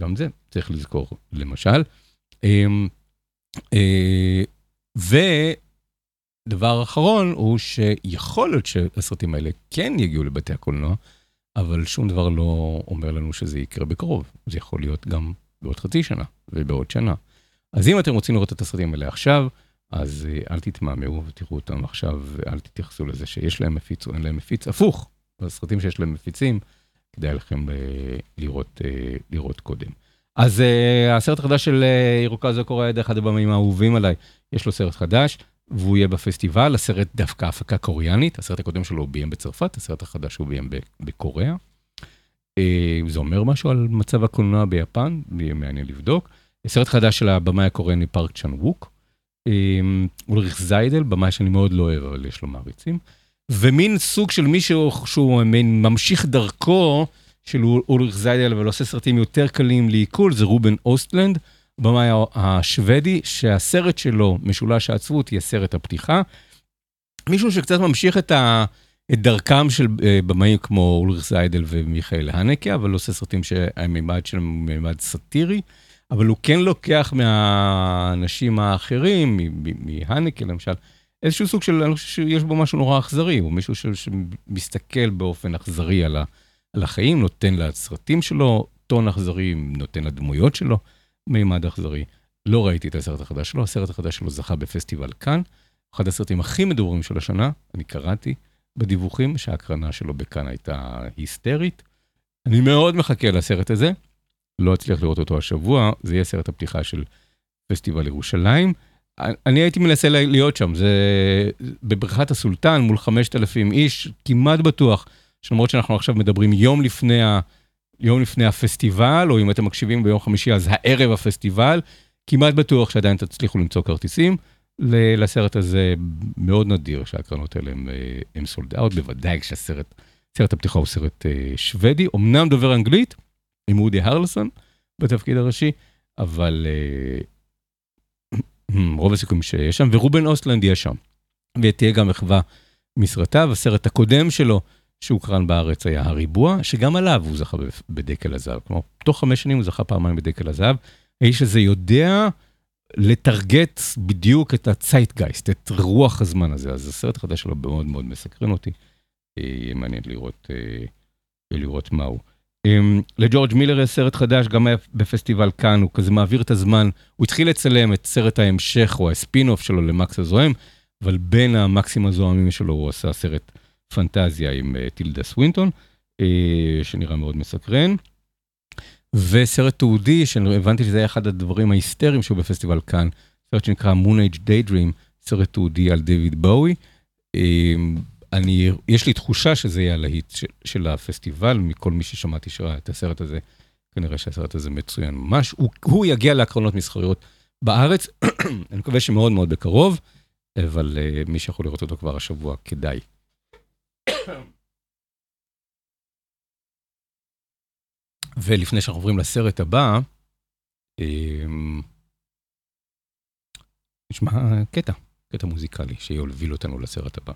[SPEAKER 8] גם זה צריך לזכור, למשל. אה, אה, ודבר אחרון הוא שיכול להיות שהסרטים האלה כן יגיעו לבתי הקולנוע, אבל שום דבר לא אומר לנו שזה יקרה בקרוב. זה יכול להיות גם בעוד חצי שנה ובעוד שנה. אז אם אתם רוצים לראות את הסרטים האלה עכשיו, אז אה, אל תתמהמהו ותראו אותם עכשיו, ואל תתייחסו לזה שיש להם מפיץ או אין להם מפיץ. הפוך, הסרטים שיש להם מפיצים, כדאי לכם אה, לראות, אה, לראות קודם. אז הסרט החדש של ירוקה זו קורא דרך אחד הבמים האהובים עליי, יש לו סרט חדש, והוא יהיה בפסטיבל, הסרט דווקא הפקה קוריאנית, הסרט הקודם שלו הוא ביים בצרפת, הסרט החדש הוא ביים בקוריאה. זה אומר משהו על מצב הקולנוע ביפן, מעניין לבדוק. סרט חדש של הבמאי הקוריאני פארק צ'אן ווק. אמ, אולריך זיידל, במאי שאני מאוד לא אוהב, אבל יש לו מעריצים. ומין סוג של מישהו שהוא מין ממשיך דרכו של אולריך זיידל, אבל עושה סרטים יותר קלים לעיכול, זה רובן אוסטלנד, במאי השוודי, שהסרט שלו, משולש העצבות, יהיה סרט הפתיחה. מישהו שקצת ממשיך את, ה, את דרכם של אה, במאים כמו אולריך זיידל ומיכאל הנקה, אבל עושה סרטים שהמימד שלהם הוא מימד סאטירי. אבל הוא כן לוקח מהאנשים האחרים, מהנקל למשל, איזשהו סוג של, אני חושב שיש בו משהו נורא אכזרי, הוא מישהו שמסתכל באופן אכזרי על, ה, על החיים, נותן לסרטים שלו טון אכזרי, נותן לדמויות שלו מימד אכזרי. לא ראיתי את הסרט החדש שלו, הסרט החדש שלו זכה בפסטיבל כאן, אחד הסרטים הכי מדוברים של השנה, אני קראתי בדיווחים שההקרנה שלו בכאן הייתה היסטרית. אני מאוד מחכה לסרט הזה. לא אצליח לראות אותו השבוע, זה יהיה סרט הפתיחה של פסטיבל ירושלים. אני הייתי מנסה להיות שם, זה בבריכת הסולטן מול 5,000 איש, כמעט בטוח, שלמרות שאנחנו עכשיו מדברים יום לפני, ה, יום לפני הפסטיבל, או אם אתם מקשיבים ביום חמישי אז הערב הפסטיבל, כמעט בטוח שעדיין תצליחו למצוא כרטיסים. לסרט הזה מאוד נדיר שהקרנות האלה הם סולד אאוט, בוודאי כשהסרט, סרט הפתיחה הוא סרט אה, שוודי, אמנם דובר אנגלית, עם אודי הרלסון בתפקיד הראשי, אבל uh, [clears throat] רוב הסיכויים שיש שם, ורובן אוסטלנד יהיה שם. ותהיה גם מחווה מסרטיו, הסרט הקודם שלו, שהוקרן בארץ, היה הריבוע, שגם עליו הוא זכה בדקל הזהב. כלומר, תוך חמש שנים הוא זכה פעמיים בדקל הזהב. האיש הזה יודע לטרגט בדיוק את הצייטגייסט, את רוח הזמן הזה. אז הסרט החדש שלו מאוד מאוד מסקרן אותי. יהיה מעניין לראות, אה, לראות מה הוא. Um, לג'ורג' מילר יש סרט חדש, גם היה בפסטיבל כאן, הוא כזה מעביר את הזמן, הוא התחיל לצלם את סרט ההמשך או הספין-אוף שלו למקס הזוהם, אבל בין המקסים הזוהמים שלו הוא עשה סרט פנטזיה עם uh, טילדה סווינטון, uh, שנראה מאוד מסקרן. וסרט תעודי, שהבנתי שזה היה אחד הדברים ההיסטריים שהוא בפסטיבל כאן, סרט שנקרא Moon Age Daydream, סרט תעודי על דיוויד בואי. אני, יש לי תחושה שזה יהיה הלהיט של, של הפסטיבל, מכל מי ששמעתי שראה את הסרט הזה, כנראה שהסרט הזה מצוין ממש. הוא, הוא יגיע להקרנות מסחריות בארץ, [clears throat] אני מקווה שמאוד מאוד בקרוב, אבל uh, מי שיכול לראות אותו כבר השבוע, כדאי. [clears throat] ולפני שאנחנו עוברים לסרט הבא, אמ, נשמע קטע, קטע מוזיקלי שיוביל אותנו לסרט הבא.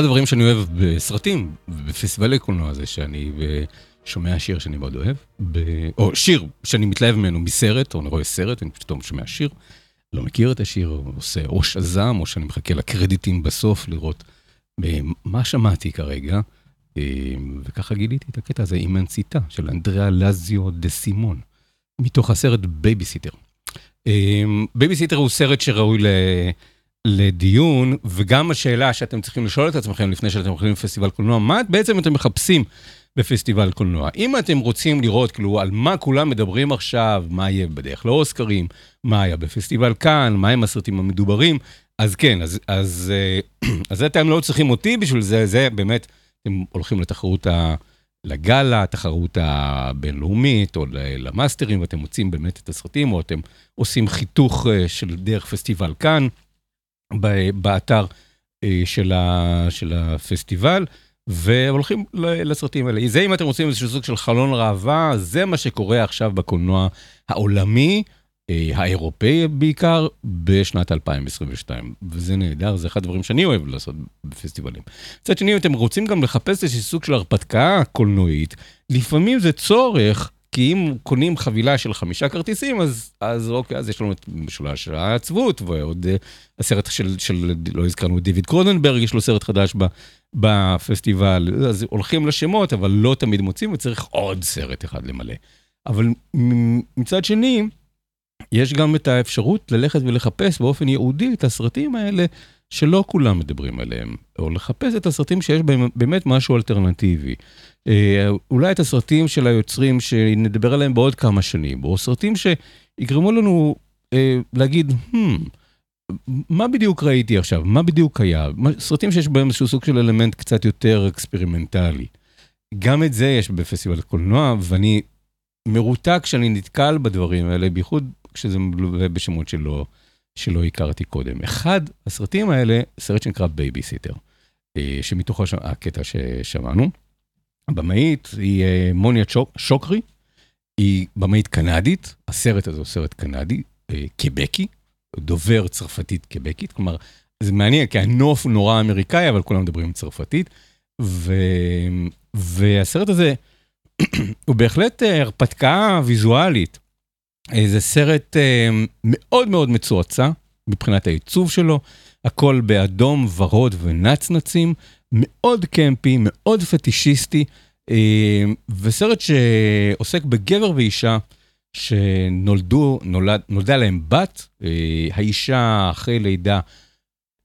[SPEAKER 8] אחד הדברים שאני אוהב בסרטים, בפסטיבלי קולנוע זה שאני אה, שומע שיר שאני מאוד אוהב, ב... או שיר שאני מתלהב ממנו מסרט, או אני רואה סרט, אני פתאום שומע שיר, לא מכיר את השיר, או עושה או Shazam, או שאני מחכה לקרדיטים בסוף לראות אה, מה שמעתי כרגע, אה, וככה גיליתי את הקטע הזה, אימנציטה של אנדריאה לסלו דה סימון, מתוך הסרט בייביסיטר. בייביסיטר הוא סרט שראוי ל... לדיון, וגם השאלה שאתם צריכים לשאול את עצמכם לפני שאתם הולכים לפסטיבל קולנוע, מה בעצם אתם מחפשים בפסטיבל קולנוע? אם אתם רוצים לראות כאילו על מה כולם מדברים עכשיו, מה יהיה בדרך לאוסקרים, מה היה בפסטיבל כאן, מה הם הסרטים המדוברים, אז כן, אז, אז, אה, [clears throat] אז אתם לא צריכים אותי בשביל זה, זה באמת, אתם הולכים לתחרות ה... לגאלה, התחרות הבינלאומית, או למאסטרים, ואתם מוצאים באמת את הסרטים, או אתם עושים חיתוך אה, של דרך פסטיבל כאן. באתר אה, של, של הפסטיבל, והולכים לסרטים האלה. זה אם אתם רוצים איזשהו סוג של חלון ראווה, זה מה שקורה עכשיו בקולנוע העולמי, אה, האירופאי בעיקר, בשנת 2022. וזה נהדר, זה אחד הדברים שאני אוהב לעשות בפסטיבלים. מצד שני, אם אתם רוצים גם לחפש איזשהו סוג של הרפתקה קולנועית, לפעמים זה צורך כי אם קונים חבילה של חמישה כרטיסים, אז, אז אוקיי, אז יש לנו את משולש העצבות, ועוד אה, הסרט של, של, לא הזכרנו, דיוויד קרוננברג, יש לו סרט חדש ב, בפסטיבל, אז הולכים לשמות, אבל לא תמיד מוצאים, וצריך עוד סרט אחד למלא. אבל מצד שני, יש גם את האפשרות ללכת ולחפש באופן ייעודי את הסרטים האלה שלא כולם מדברים עליהם, או לחפש את הסרטים שיש בהם באמת משהו אלטרנטיבי. אה, אולי את הסרטים של היוצרים שנדבר עליהם בעוד כמה שנים, או סרטים שיגרמו לנו אה, להגיד, hmm, מה בדיוק ראיתי עכשיו? מה בדיוק היה? סרטים שיש בהם איזשהו סוג של אלמנט קצת יותר אקספרימנטלי. גם את זה יש בפסטיבל הקולנוע, ואני מרותק כשאני נתקל בדברים האלה, בייחוד כשזה מלווה בשמות שלא, שלא הכרתי קודם. אחד הסרטים האלה, סרט שנקרא בייביסיטר, אה, שמתוכו הקטע ששמענו. הבמאית היא אה, מוניה שוקרי, היא במאית קנדית, הסרט הזה הוא סרט קנדי, אה, קבקי, דובר צרפתית קבקית, כלומר, זה מעניין, כי הנוף הוא נורא אמריקאי, אבל כולם מדברים צרפתית. ו... והסרט הזה [clears throat] הוא בהחלט הרפתקה ויזואלית. זה סרט מאוד מאוד מצועצע מבחינת העיצוב שלו, הכל באדום, ורוד ונצנצים, מאוד קמפי, מאוד פטישיסטי, אה, וסרט שעוסק בגבר ואישה שנולדו, נולד, נולדה להם בת, אה, האישה אחרי לידה,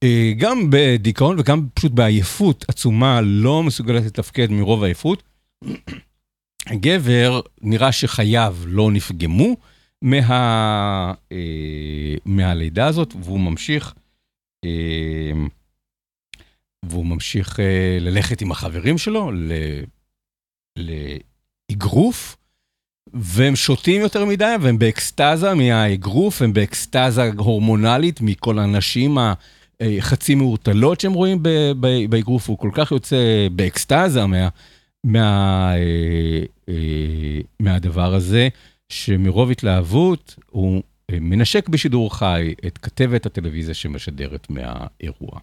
[SPEAKER 8] אה, גם בדיכאון וגם פשוט בעייפות עצומה, לא מסוגלת לתפקד מרוב העייפות. [clears throat] הגבר, נראה שחייו לא נפגמו מה, מהלידה הזאת, והוא ממשיך והוא ממשיך אה, ללכת עם החברים שלו לאגרוף, והם שותים יותר מדי, והם באקסטזה מהאגרוף, הם באקסטזה הורמונלית מכל הנשים החצי מעורטלות שהם רואים באגרוף, הוא כל כך יוצא באקסטזה מה, מה, אה, אה, מהדבר הזה, שמרוב התלהבות הוא מנשק בשידור חי את כתבת הטלוויזיה שמשדרת מהאירוע.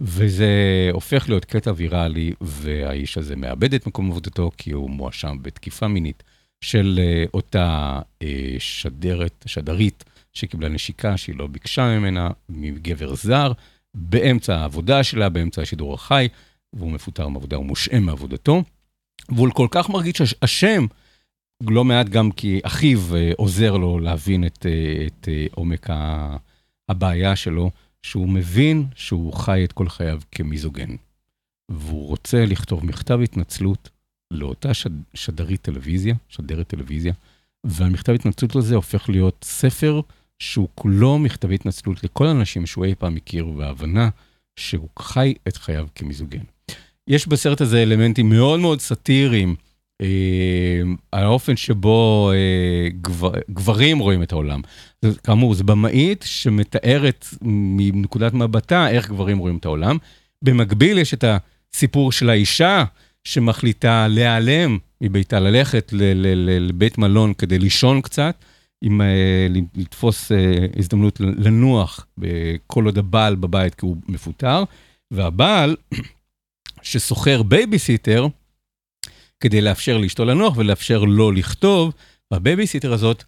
[SPEAKER 8] וזה הופך להיות קטע ויראלי, והאיש הזה מאבד את מקום עבודתו כי הוא מואשם בתקיפה מינית של uh, אותה uh, שדרת, שדרית שקיבלה נשיקה שהיא לא ביקשה ממנה, מגבר זר, באמצע העבודה שלה, באמצע השידור החי, והוא מפוטר מעבודה, הוא מושעה מעבודתו. והוא כל כך מרגיש אשם, לא מעט גם כי אחיו uh, עוזר לו להבין את, uh, את uh, עומק הבעיה שלו. שהוא מבין שהוא חי את כל חייו כמיזוגן, והוא רוצה לכתוב מכתב התנצלות לאותה שד, שדרית טלוויזיה, שדרת טלוויזיה, והמכתב התנצלות הזה הופך להיות ספר שהוא כולו מכתב התנצלות לכל האנשים שהוא אי פעם הכיר, והבנה שהוא חי את חייו כמיזוגן. יש בסרט הזה אלמנטים מאוד מאוד סאטיריים, אה, האופן שבו אה, גבר, גברים רואים את העולם. כאמור, זו במאית שמתארת מנקודת מבטה איך גברים רואים את העולם. במקביל יש את הסיפור של האישה שמחליטה להיעלם מביתה, ללכת לבית מלון כדי לישון קצת, עם, אה, לתפוס הזדמנות לנוח כל עוד הבעל בבית כי הוא מפוטר, והבעל ששוכר בייביסיטר, כדי לאפשר לאשתו לנוח ולאפשר לו לכתוב, והבייביסיטר הזאת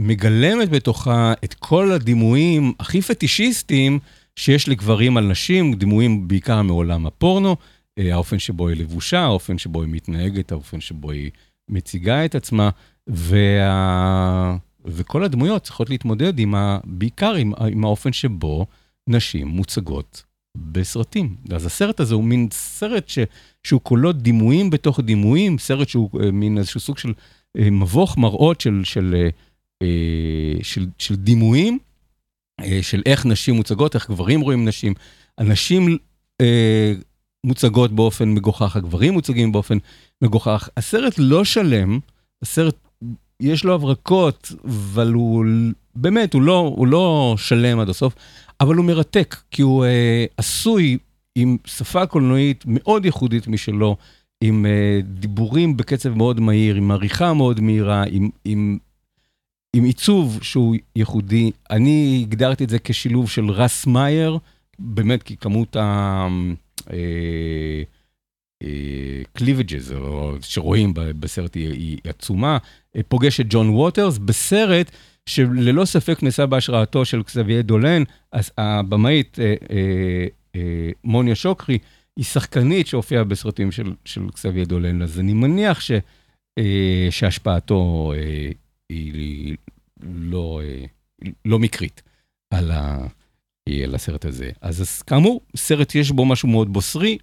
[SPEAKER 8] מגלמת בתוכה את כל הדימויים הכי פטישיסטיים שיש לגברים על נשים, דימויים בעיקר מעולם הפורנו, אה, האופן שבו היא לבושה, האופן שבו היא מתנהגת, האופן שבו היא מציגה את עצמה, וה... וכל הדמויות צריכות להתמודד עם ה... בעיקר עם, עם האופן שבו נשים מוצגות בסרטים. אז הסרט הזה הוא מין סרט ש... שהוא כולו דימויים בתוך דימויים, סרט שהוא uh, מין איזשהו סוג של uh, מבוך מראות של, של, uh, של, של דימויים, של איך נשים מוצגות, איך גברים רואים נשים. הנשים מוצגות באופן מגוחך, הגברים מוצגים באופן מגוחך. הסרט לא שלם, הסרט, יש לו הברקות, אבל הוא באמת, הוא לא, הוא לא שלם עד הסוף, אבל הוא מרתק, כי הוא uh, עשוי עם שפה קולנועית מאוד ייחודית משלו, עם uh, דיבורים בקצב מאוד מהיר, עם עריכה מאוד מהירה, עם, עם, עם עיצוב שהוא ייחודי. אני הגדרתי את זה כשילוב של רס מאייר, באמת כי כמות ה... Uh, הקליבג'ז, שרואים בסרט, היא, היא עצומה, אה, פוגש את ג'ון ווטרס בסרט שללא ספק נעשה בהשראתו של קסביה דולן, הבמאית אה, אה, אה, מוניה שוקרי היא שחקנית שהופיעה בסרטים של, של קסביה דולן, אז אני מניח ש, אה, שהשפעתו אה, היא לא, אה, לא מקרית על, ה, על הסרט הזה. אז, אז כאמור, סרט יש בו משהו מאוד בוסרי,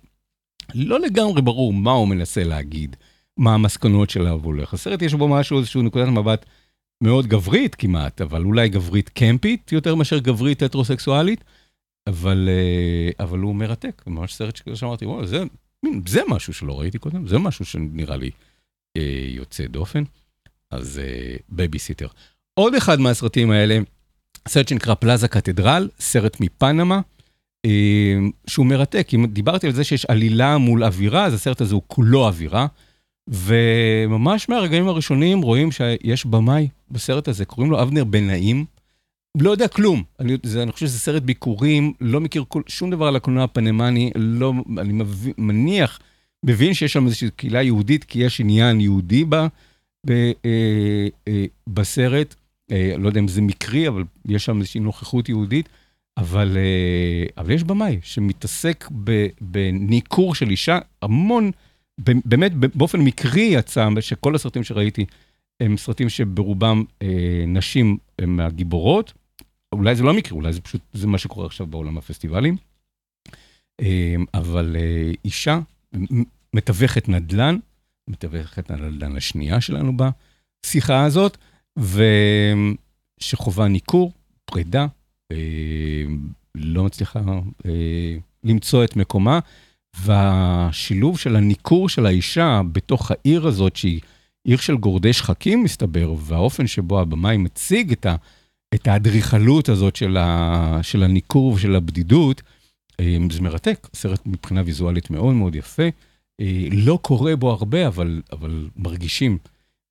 [SPEAKER 8] לא לגמרי ברור מה הוא מנסה להגיד, מה המסקנות שלו הולך. הסרט יש בו משהו, איזושהי נקודת מבט מאוד גברית כמעט, אבל אולי גברית קמפית יותר מאשר גברית הטרוסקסואלית, אבל, אה, אבל הוא מרתק, ממש סרט שאמרתי, וואו, זה, זה משהו שלא ראיתי קודם, זה משהו שנראה לי אה, יוצא דופן. אז אה, בייביסיטר. עוד אחד מהסרטים האלה, סרט שנקרא פלאזה קתדרל, סרט מפנמה, אה, שהוא מרתק. אם דיברתי על זה שיש עלילה מול אווירה, אז הסרט הזה הוא כולו אווירה. וממש מהרגעים הראשונים רואים שיש במאי בסרט הזה, קוראים לו אבנר בן נעים. לא יודע כלום, אני, זה, אני חושב שזה סרט ביכורים, לא מכיר כל, שום דבר על הקולנוע הפנמני, לא, אני מבין, מניח, מבין שיש שם איזושהי קהילה יהודית, כי יש עניין יהודי בה, ב, אה, אה, בסרט. אה, לא יודע אם זה מקרי, אבל יש שם איזושהי נוכחות יהודית. אבל, אה, אבל יש במאי שמתעסק ב, בניכור של אישה, המון, באמת באופן מקרי יצא שכל הסרטים שראיתי הם סרטים שברובם אה, נשים הם מהגיבורות. אולי זה לא מקרי, אולי זה פשוט, זה מה שקורה עכשיו בעולם הפסטיבלים. אה, אבל אה, אישה מתווכת נדל"ן, מתווכת הנדל"ן השנייה שלנו בשיחה הזאת, ושחווה ניכור, פרידה, אה, לא מצליחה אה, למצוא את מקומה, והשילוב של הניכור של האישה בתוך העיר הזאת, שהיא עיר של גורדי שחקים, מסתבר, והאופן שבו הבמאי מציג את, ה, את האדריכלות הזאת של, ה, של הניכור ושל הבדידות, אה, זה מרתק, סרט מבחינה ויזואלית מאוד מאוד יפה. לא קורה בו הרבה, אבל, אבל מרגישים,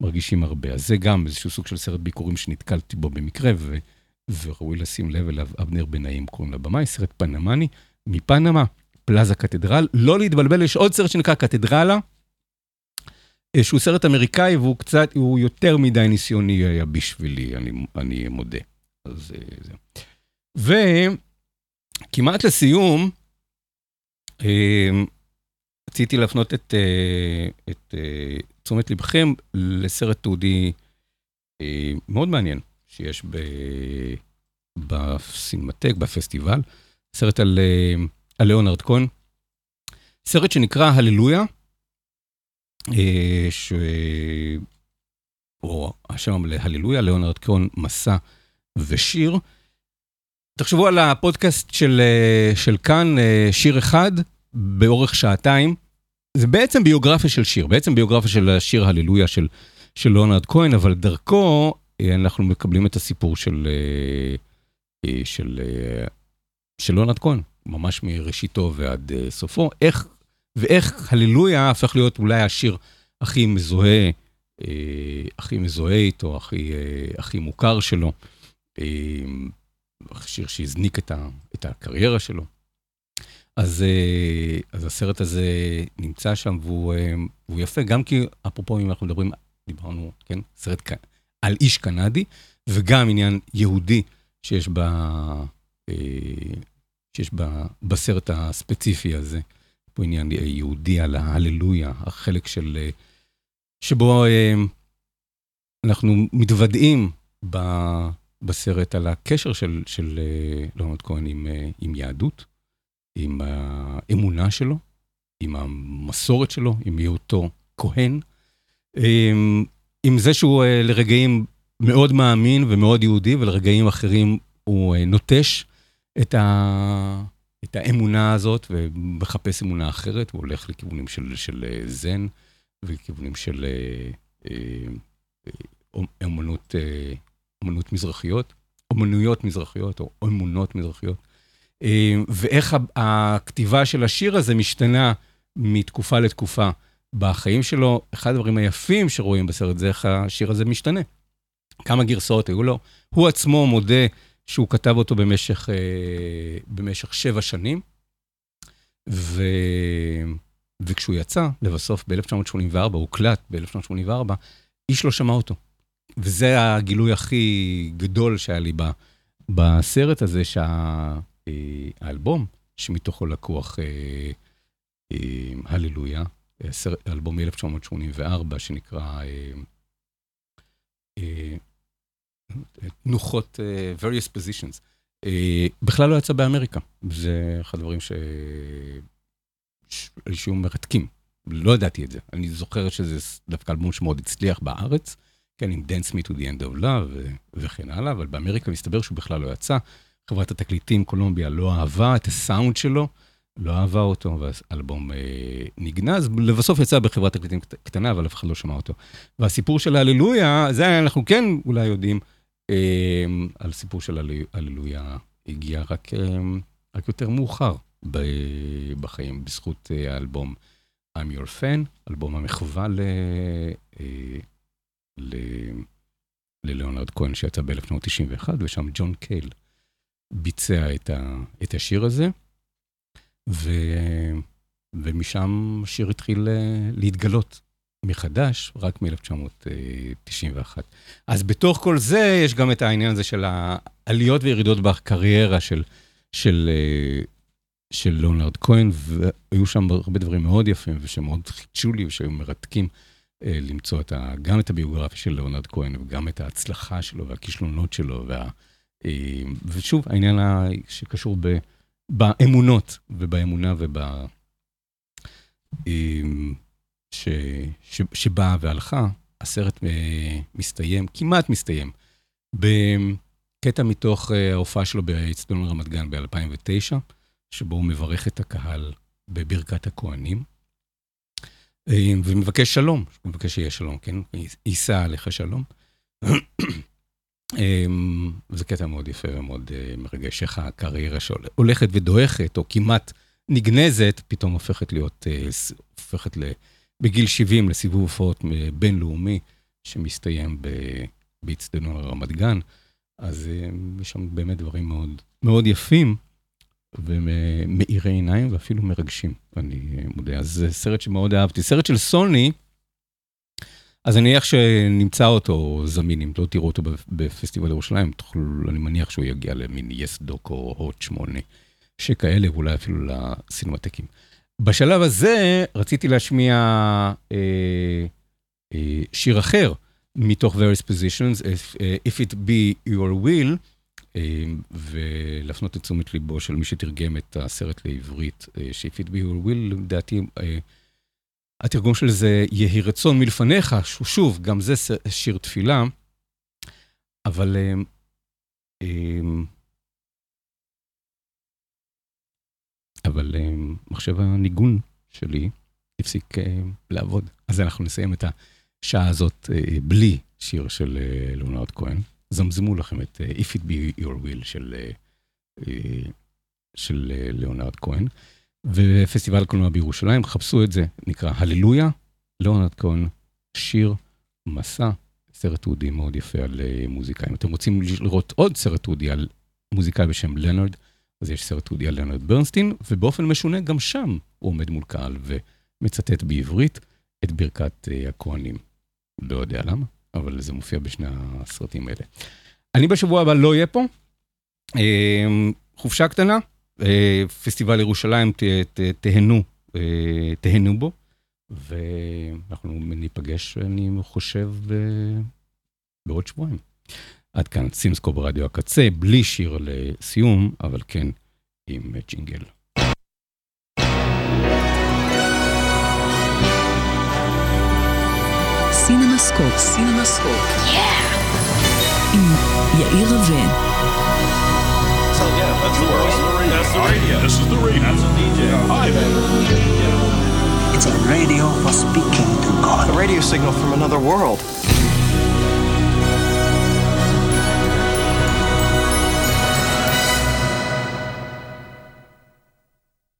[SPEAKER 8] מרגישים הרבה. אז זה גם איזשהו סוג של סרט ביקורים שנתקלתי בו במקרה, ו... וראוי לשים לב אליו, אבנר בנאים קוראים לבמאי, סרט פנמני, מפנמה, פלאזה קתדרל. לא להתבלבל, יש עוד סרט שנקרא קתדרלה, אה, שהוא סרט אמריקאי והוא קצת, הוא יותר מדי ניסיוני היה בשבילי, אני, אני מודה. אז אה, זה. וכמעט לסיום, אה, רציתי להפנות את, את תשומת לבכם לסרט תעודי מאוד מעניין. שיש ב... בסינמטק, בפסטיבל, סרט על, אה, על ליאונרד כהן, סרט שנקרא הללויה, אה, ש... או השם להללויה, ליאונרד כהן, מסע ושיר. תחשבו על הפודקאסט של, אה, של כאן, שיר אחד, באורך שעתיים. זה בעצם ביוגרפיה של שיר, בעצם ביוגרפיה של השיר הללויה של, של ליאונרד כהן, אבל דרכו אנחנו מקבלים את הסיפור של, אה, אה, של, אה, של לונרד כהן, ממש מראשיתו ועד סופו, איך, ואיך הללויה הפך להיות אולי השיר הכי מזוהה, הכי מזוהה איתו, הכי, הכי מוכר שלו, שיר שהזניק את, ה, את הקריירה שלו. אז, אז הסרט הזה נמצא שם והוא, והוא יפה, גם כי אפרופו אם אנחנו מדברים, דיברנו, כן, סרט על איש קנדי, וגם עניין יהודי שיש, ב, אה, שיש ב, בסרט הספציפי הזה. פה עניין יהודי על ההללויה, החלק של... אה, שבו אה, אנחנו מתוודעים ב, בסרט על הקשר של, של לונרד כהן עם, עם יהדות, עם האמונה שלו, עם המסורת שלו, עם היותו כהן. עם זה שהוא uh, לרגעים מאוד מאמין ומאוד יהודי, ולרגעים אחרים הוא נוטש את, ה... את האמונה הזאת ומחפש אמונה אחרת, הוא הולך לכיוונים של, של זן ולכיוונים של אמנות, אמנות מזרחיות, אמנויות מזרחיות או אמונות מזרחיות. Uh, ואיך הכתיבה של השיר הזה משתנה מתקופה לתקופה. בחיים שלו, אחד הדברים היפים שרואים בסרט זה איך השיר הזה משתנה. כמה גרסאות היו לו. הוא עצמו מודה שהוא כתב אותו במשך, אה, במשך שבע שנים, ו... וכשהוא יצא, לבסוף ב-1984, הוקלט ב-1984, איש לא שמע אותו. וזה הגילוי הכי גדול שהיה לי ב, בסרט הזה, שהאלבום, שמתוכו לקוח אה, אה, הללויה, אלבום מ-1984, שנקרא אה, אה, תנוחות, אה, various positions, אה, בכלל לא יצא באמריקה. זה אחד הדברים ש... שהיו מרתקים. לא ידעתי את זה. אני זוכר שזה דווקא אלבום שמאוד הצליח בארץ, כן, עם Dance Me to the End of Love וכן הלאה, אבל באמריקה מסתבר שהוא בכלל לא יצא. חברת התקליטים קולומביה לא אהבה את הסאונד שלו, לא אהבה אותו, והאלבום אה, נגנז. לבסוף יצא בחברת תקליטים קטנה, אבל אף אחד לא שמע אותו. והסיפור של הללויה, זה אנחנו כן אולי יודעים, אה, על סיפור של הללויה הגיע רק, אה, רק יותר מאוחר בחיים, בזכות אה, האלבום I'm Your Fan, אלבום המחווה ל... אה. ללאונרד כהן שיצא ב-1991, ושם ג'ון קייל ביצע את, ה, את השיר הזה, ו, ומשם השיר התחיל אה, להתגלות מחדש, רק מ-1991. אז בתוך כל זה יש גם את העניין הזה של העליות וירידות בקריירה של, של, אה, של לאונרד כהן, והיו שם הרבה דברים מאוד יפים ושמאוד חידשו לי ושהיו מרתקים. אה, למצוא את ה, גם את הביוגרפיה של לאונרד כהן וגם את ההצלחה שלו והכישלונות שלו. וה, אה, ושוב, העניין שקשור ב, באמונות ובאמונה וב... אה, ש, ש, שבאה והלכה, הסרט מסתיים, כמעט מסתיים, בקטע מתוך ההופעה שלו באצטדיון רמת גן ב-2009, שבו הוא מברך את הקהל בברכת הכוהנים. אה, ומבקש שלום, מבקש שיהיה שלום, כן? יישא עליך שלום. אה, זה קטע מאוד יפה ומאוד אה, מרגש, איך הקריירה שהולכת ודועכת, או כמעט נגנזת, פתאום הופכת להיות, הופכת בגיל 70 לסיבוב הופעות בינלאומי, שמסתיים באצטדיון רמת גן. אז יש שם באמת דברים מאוד, מאוד יפים. ומאירי עיניים ואפילו מרגשים, אני מודה. אז זה סרט שמאוד אהבתי. סרט של סוני, אז אני מניח שנמצא אותו זמין, אם לא תראו אותו בפסטיבל ירושלים, תוכלו, אני מניח שהוא יגיע למין יס דוק או הוט שמונה, שכאלה, ואולי אפילו לסינמטקים. בשלב הזה רציתי להשמיע אה, אה, שיר אחר מתוך various positions, if, uh, if it be your will, ולהפנות את תשומת ליבו של מי שתרגם את הסרט לעברית, אה, it be your will, לדעתי, אה, התרגום של זה, יהי רצון מלפניך, שוב, גם זה שיר תפילה, אבל אבל מחשב הניגון שלי הפסיק לעבוד. אז אנחנו נסיים את השעה הזאת אה, בלי שיר של לאונרד כהן. זמזמו לכם את uh, If It Be Your Will של, uh, של uh, ליאונרד כהן. ופסטיבל קולנוע בירושלים, חפשו את זה, נקרא הללויה, ליאונרד כהן, שיר, מסע, סרט תעודי מאוד יפה על מוזיקה. אם אתם רוצים לראות עוד סרט תעודי על מוזיקאי בשם לנרד, אז יש סרט תעודי על לנרד ברנסטין, ובאופן משונה גם שם הוא עומד מול קהל ומצטט בעברית את ברכת הכהנים. לא יודע למה. אבל זה מופיע בשני הסרטים האלה. אני בשבוע הבא לא אהיה פה, אמ, חופשה קטנה, אה, פסטיבל ירושלים, ת, ת, תהנו, אה, תהנו בו, ואנחנו ניפגש, אני חושב, בעוד שבועיים. עד כאן סימסקו ברדיו הקצה, בלי שיר לסיום, אבל כן עם ג'ינגל.
[SPEAKER 2] סינמסקופ. סינמסקופ. עם יאיר רווה.
[SPEAKER 6] So yeah, that's the world. That's the radio. This is the radio. That's a DJ. Hi there.
[SPEAKER 10] It's a radio for speaking to God.
[SPEAKER 3] A radio signal from another world.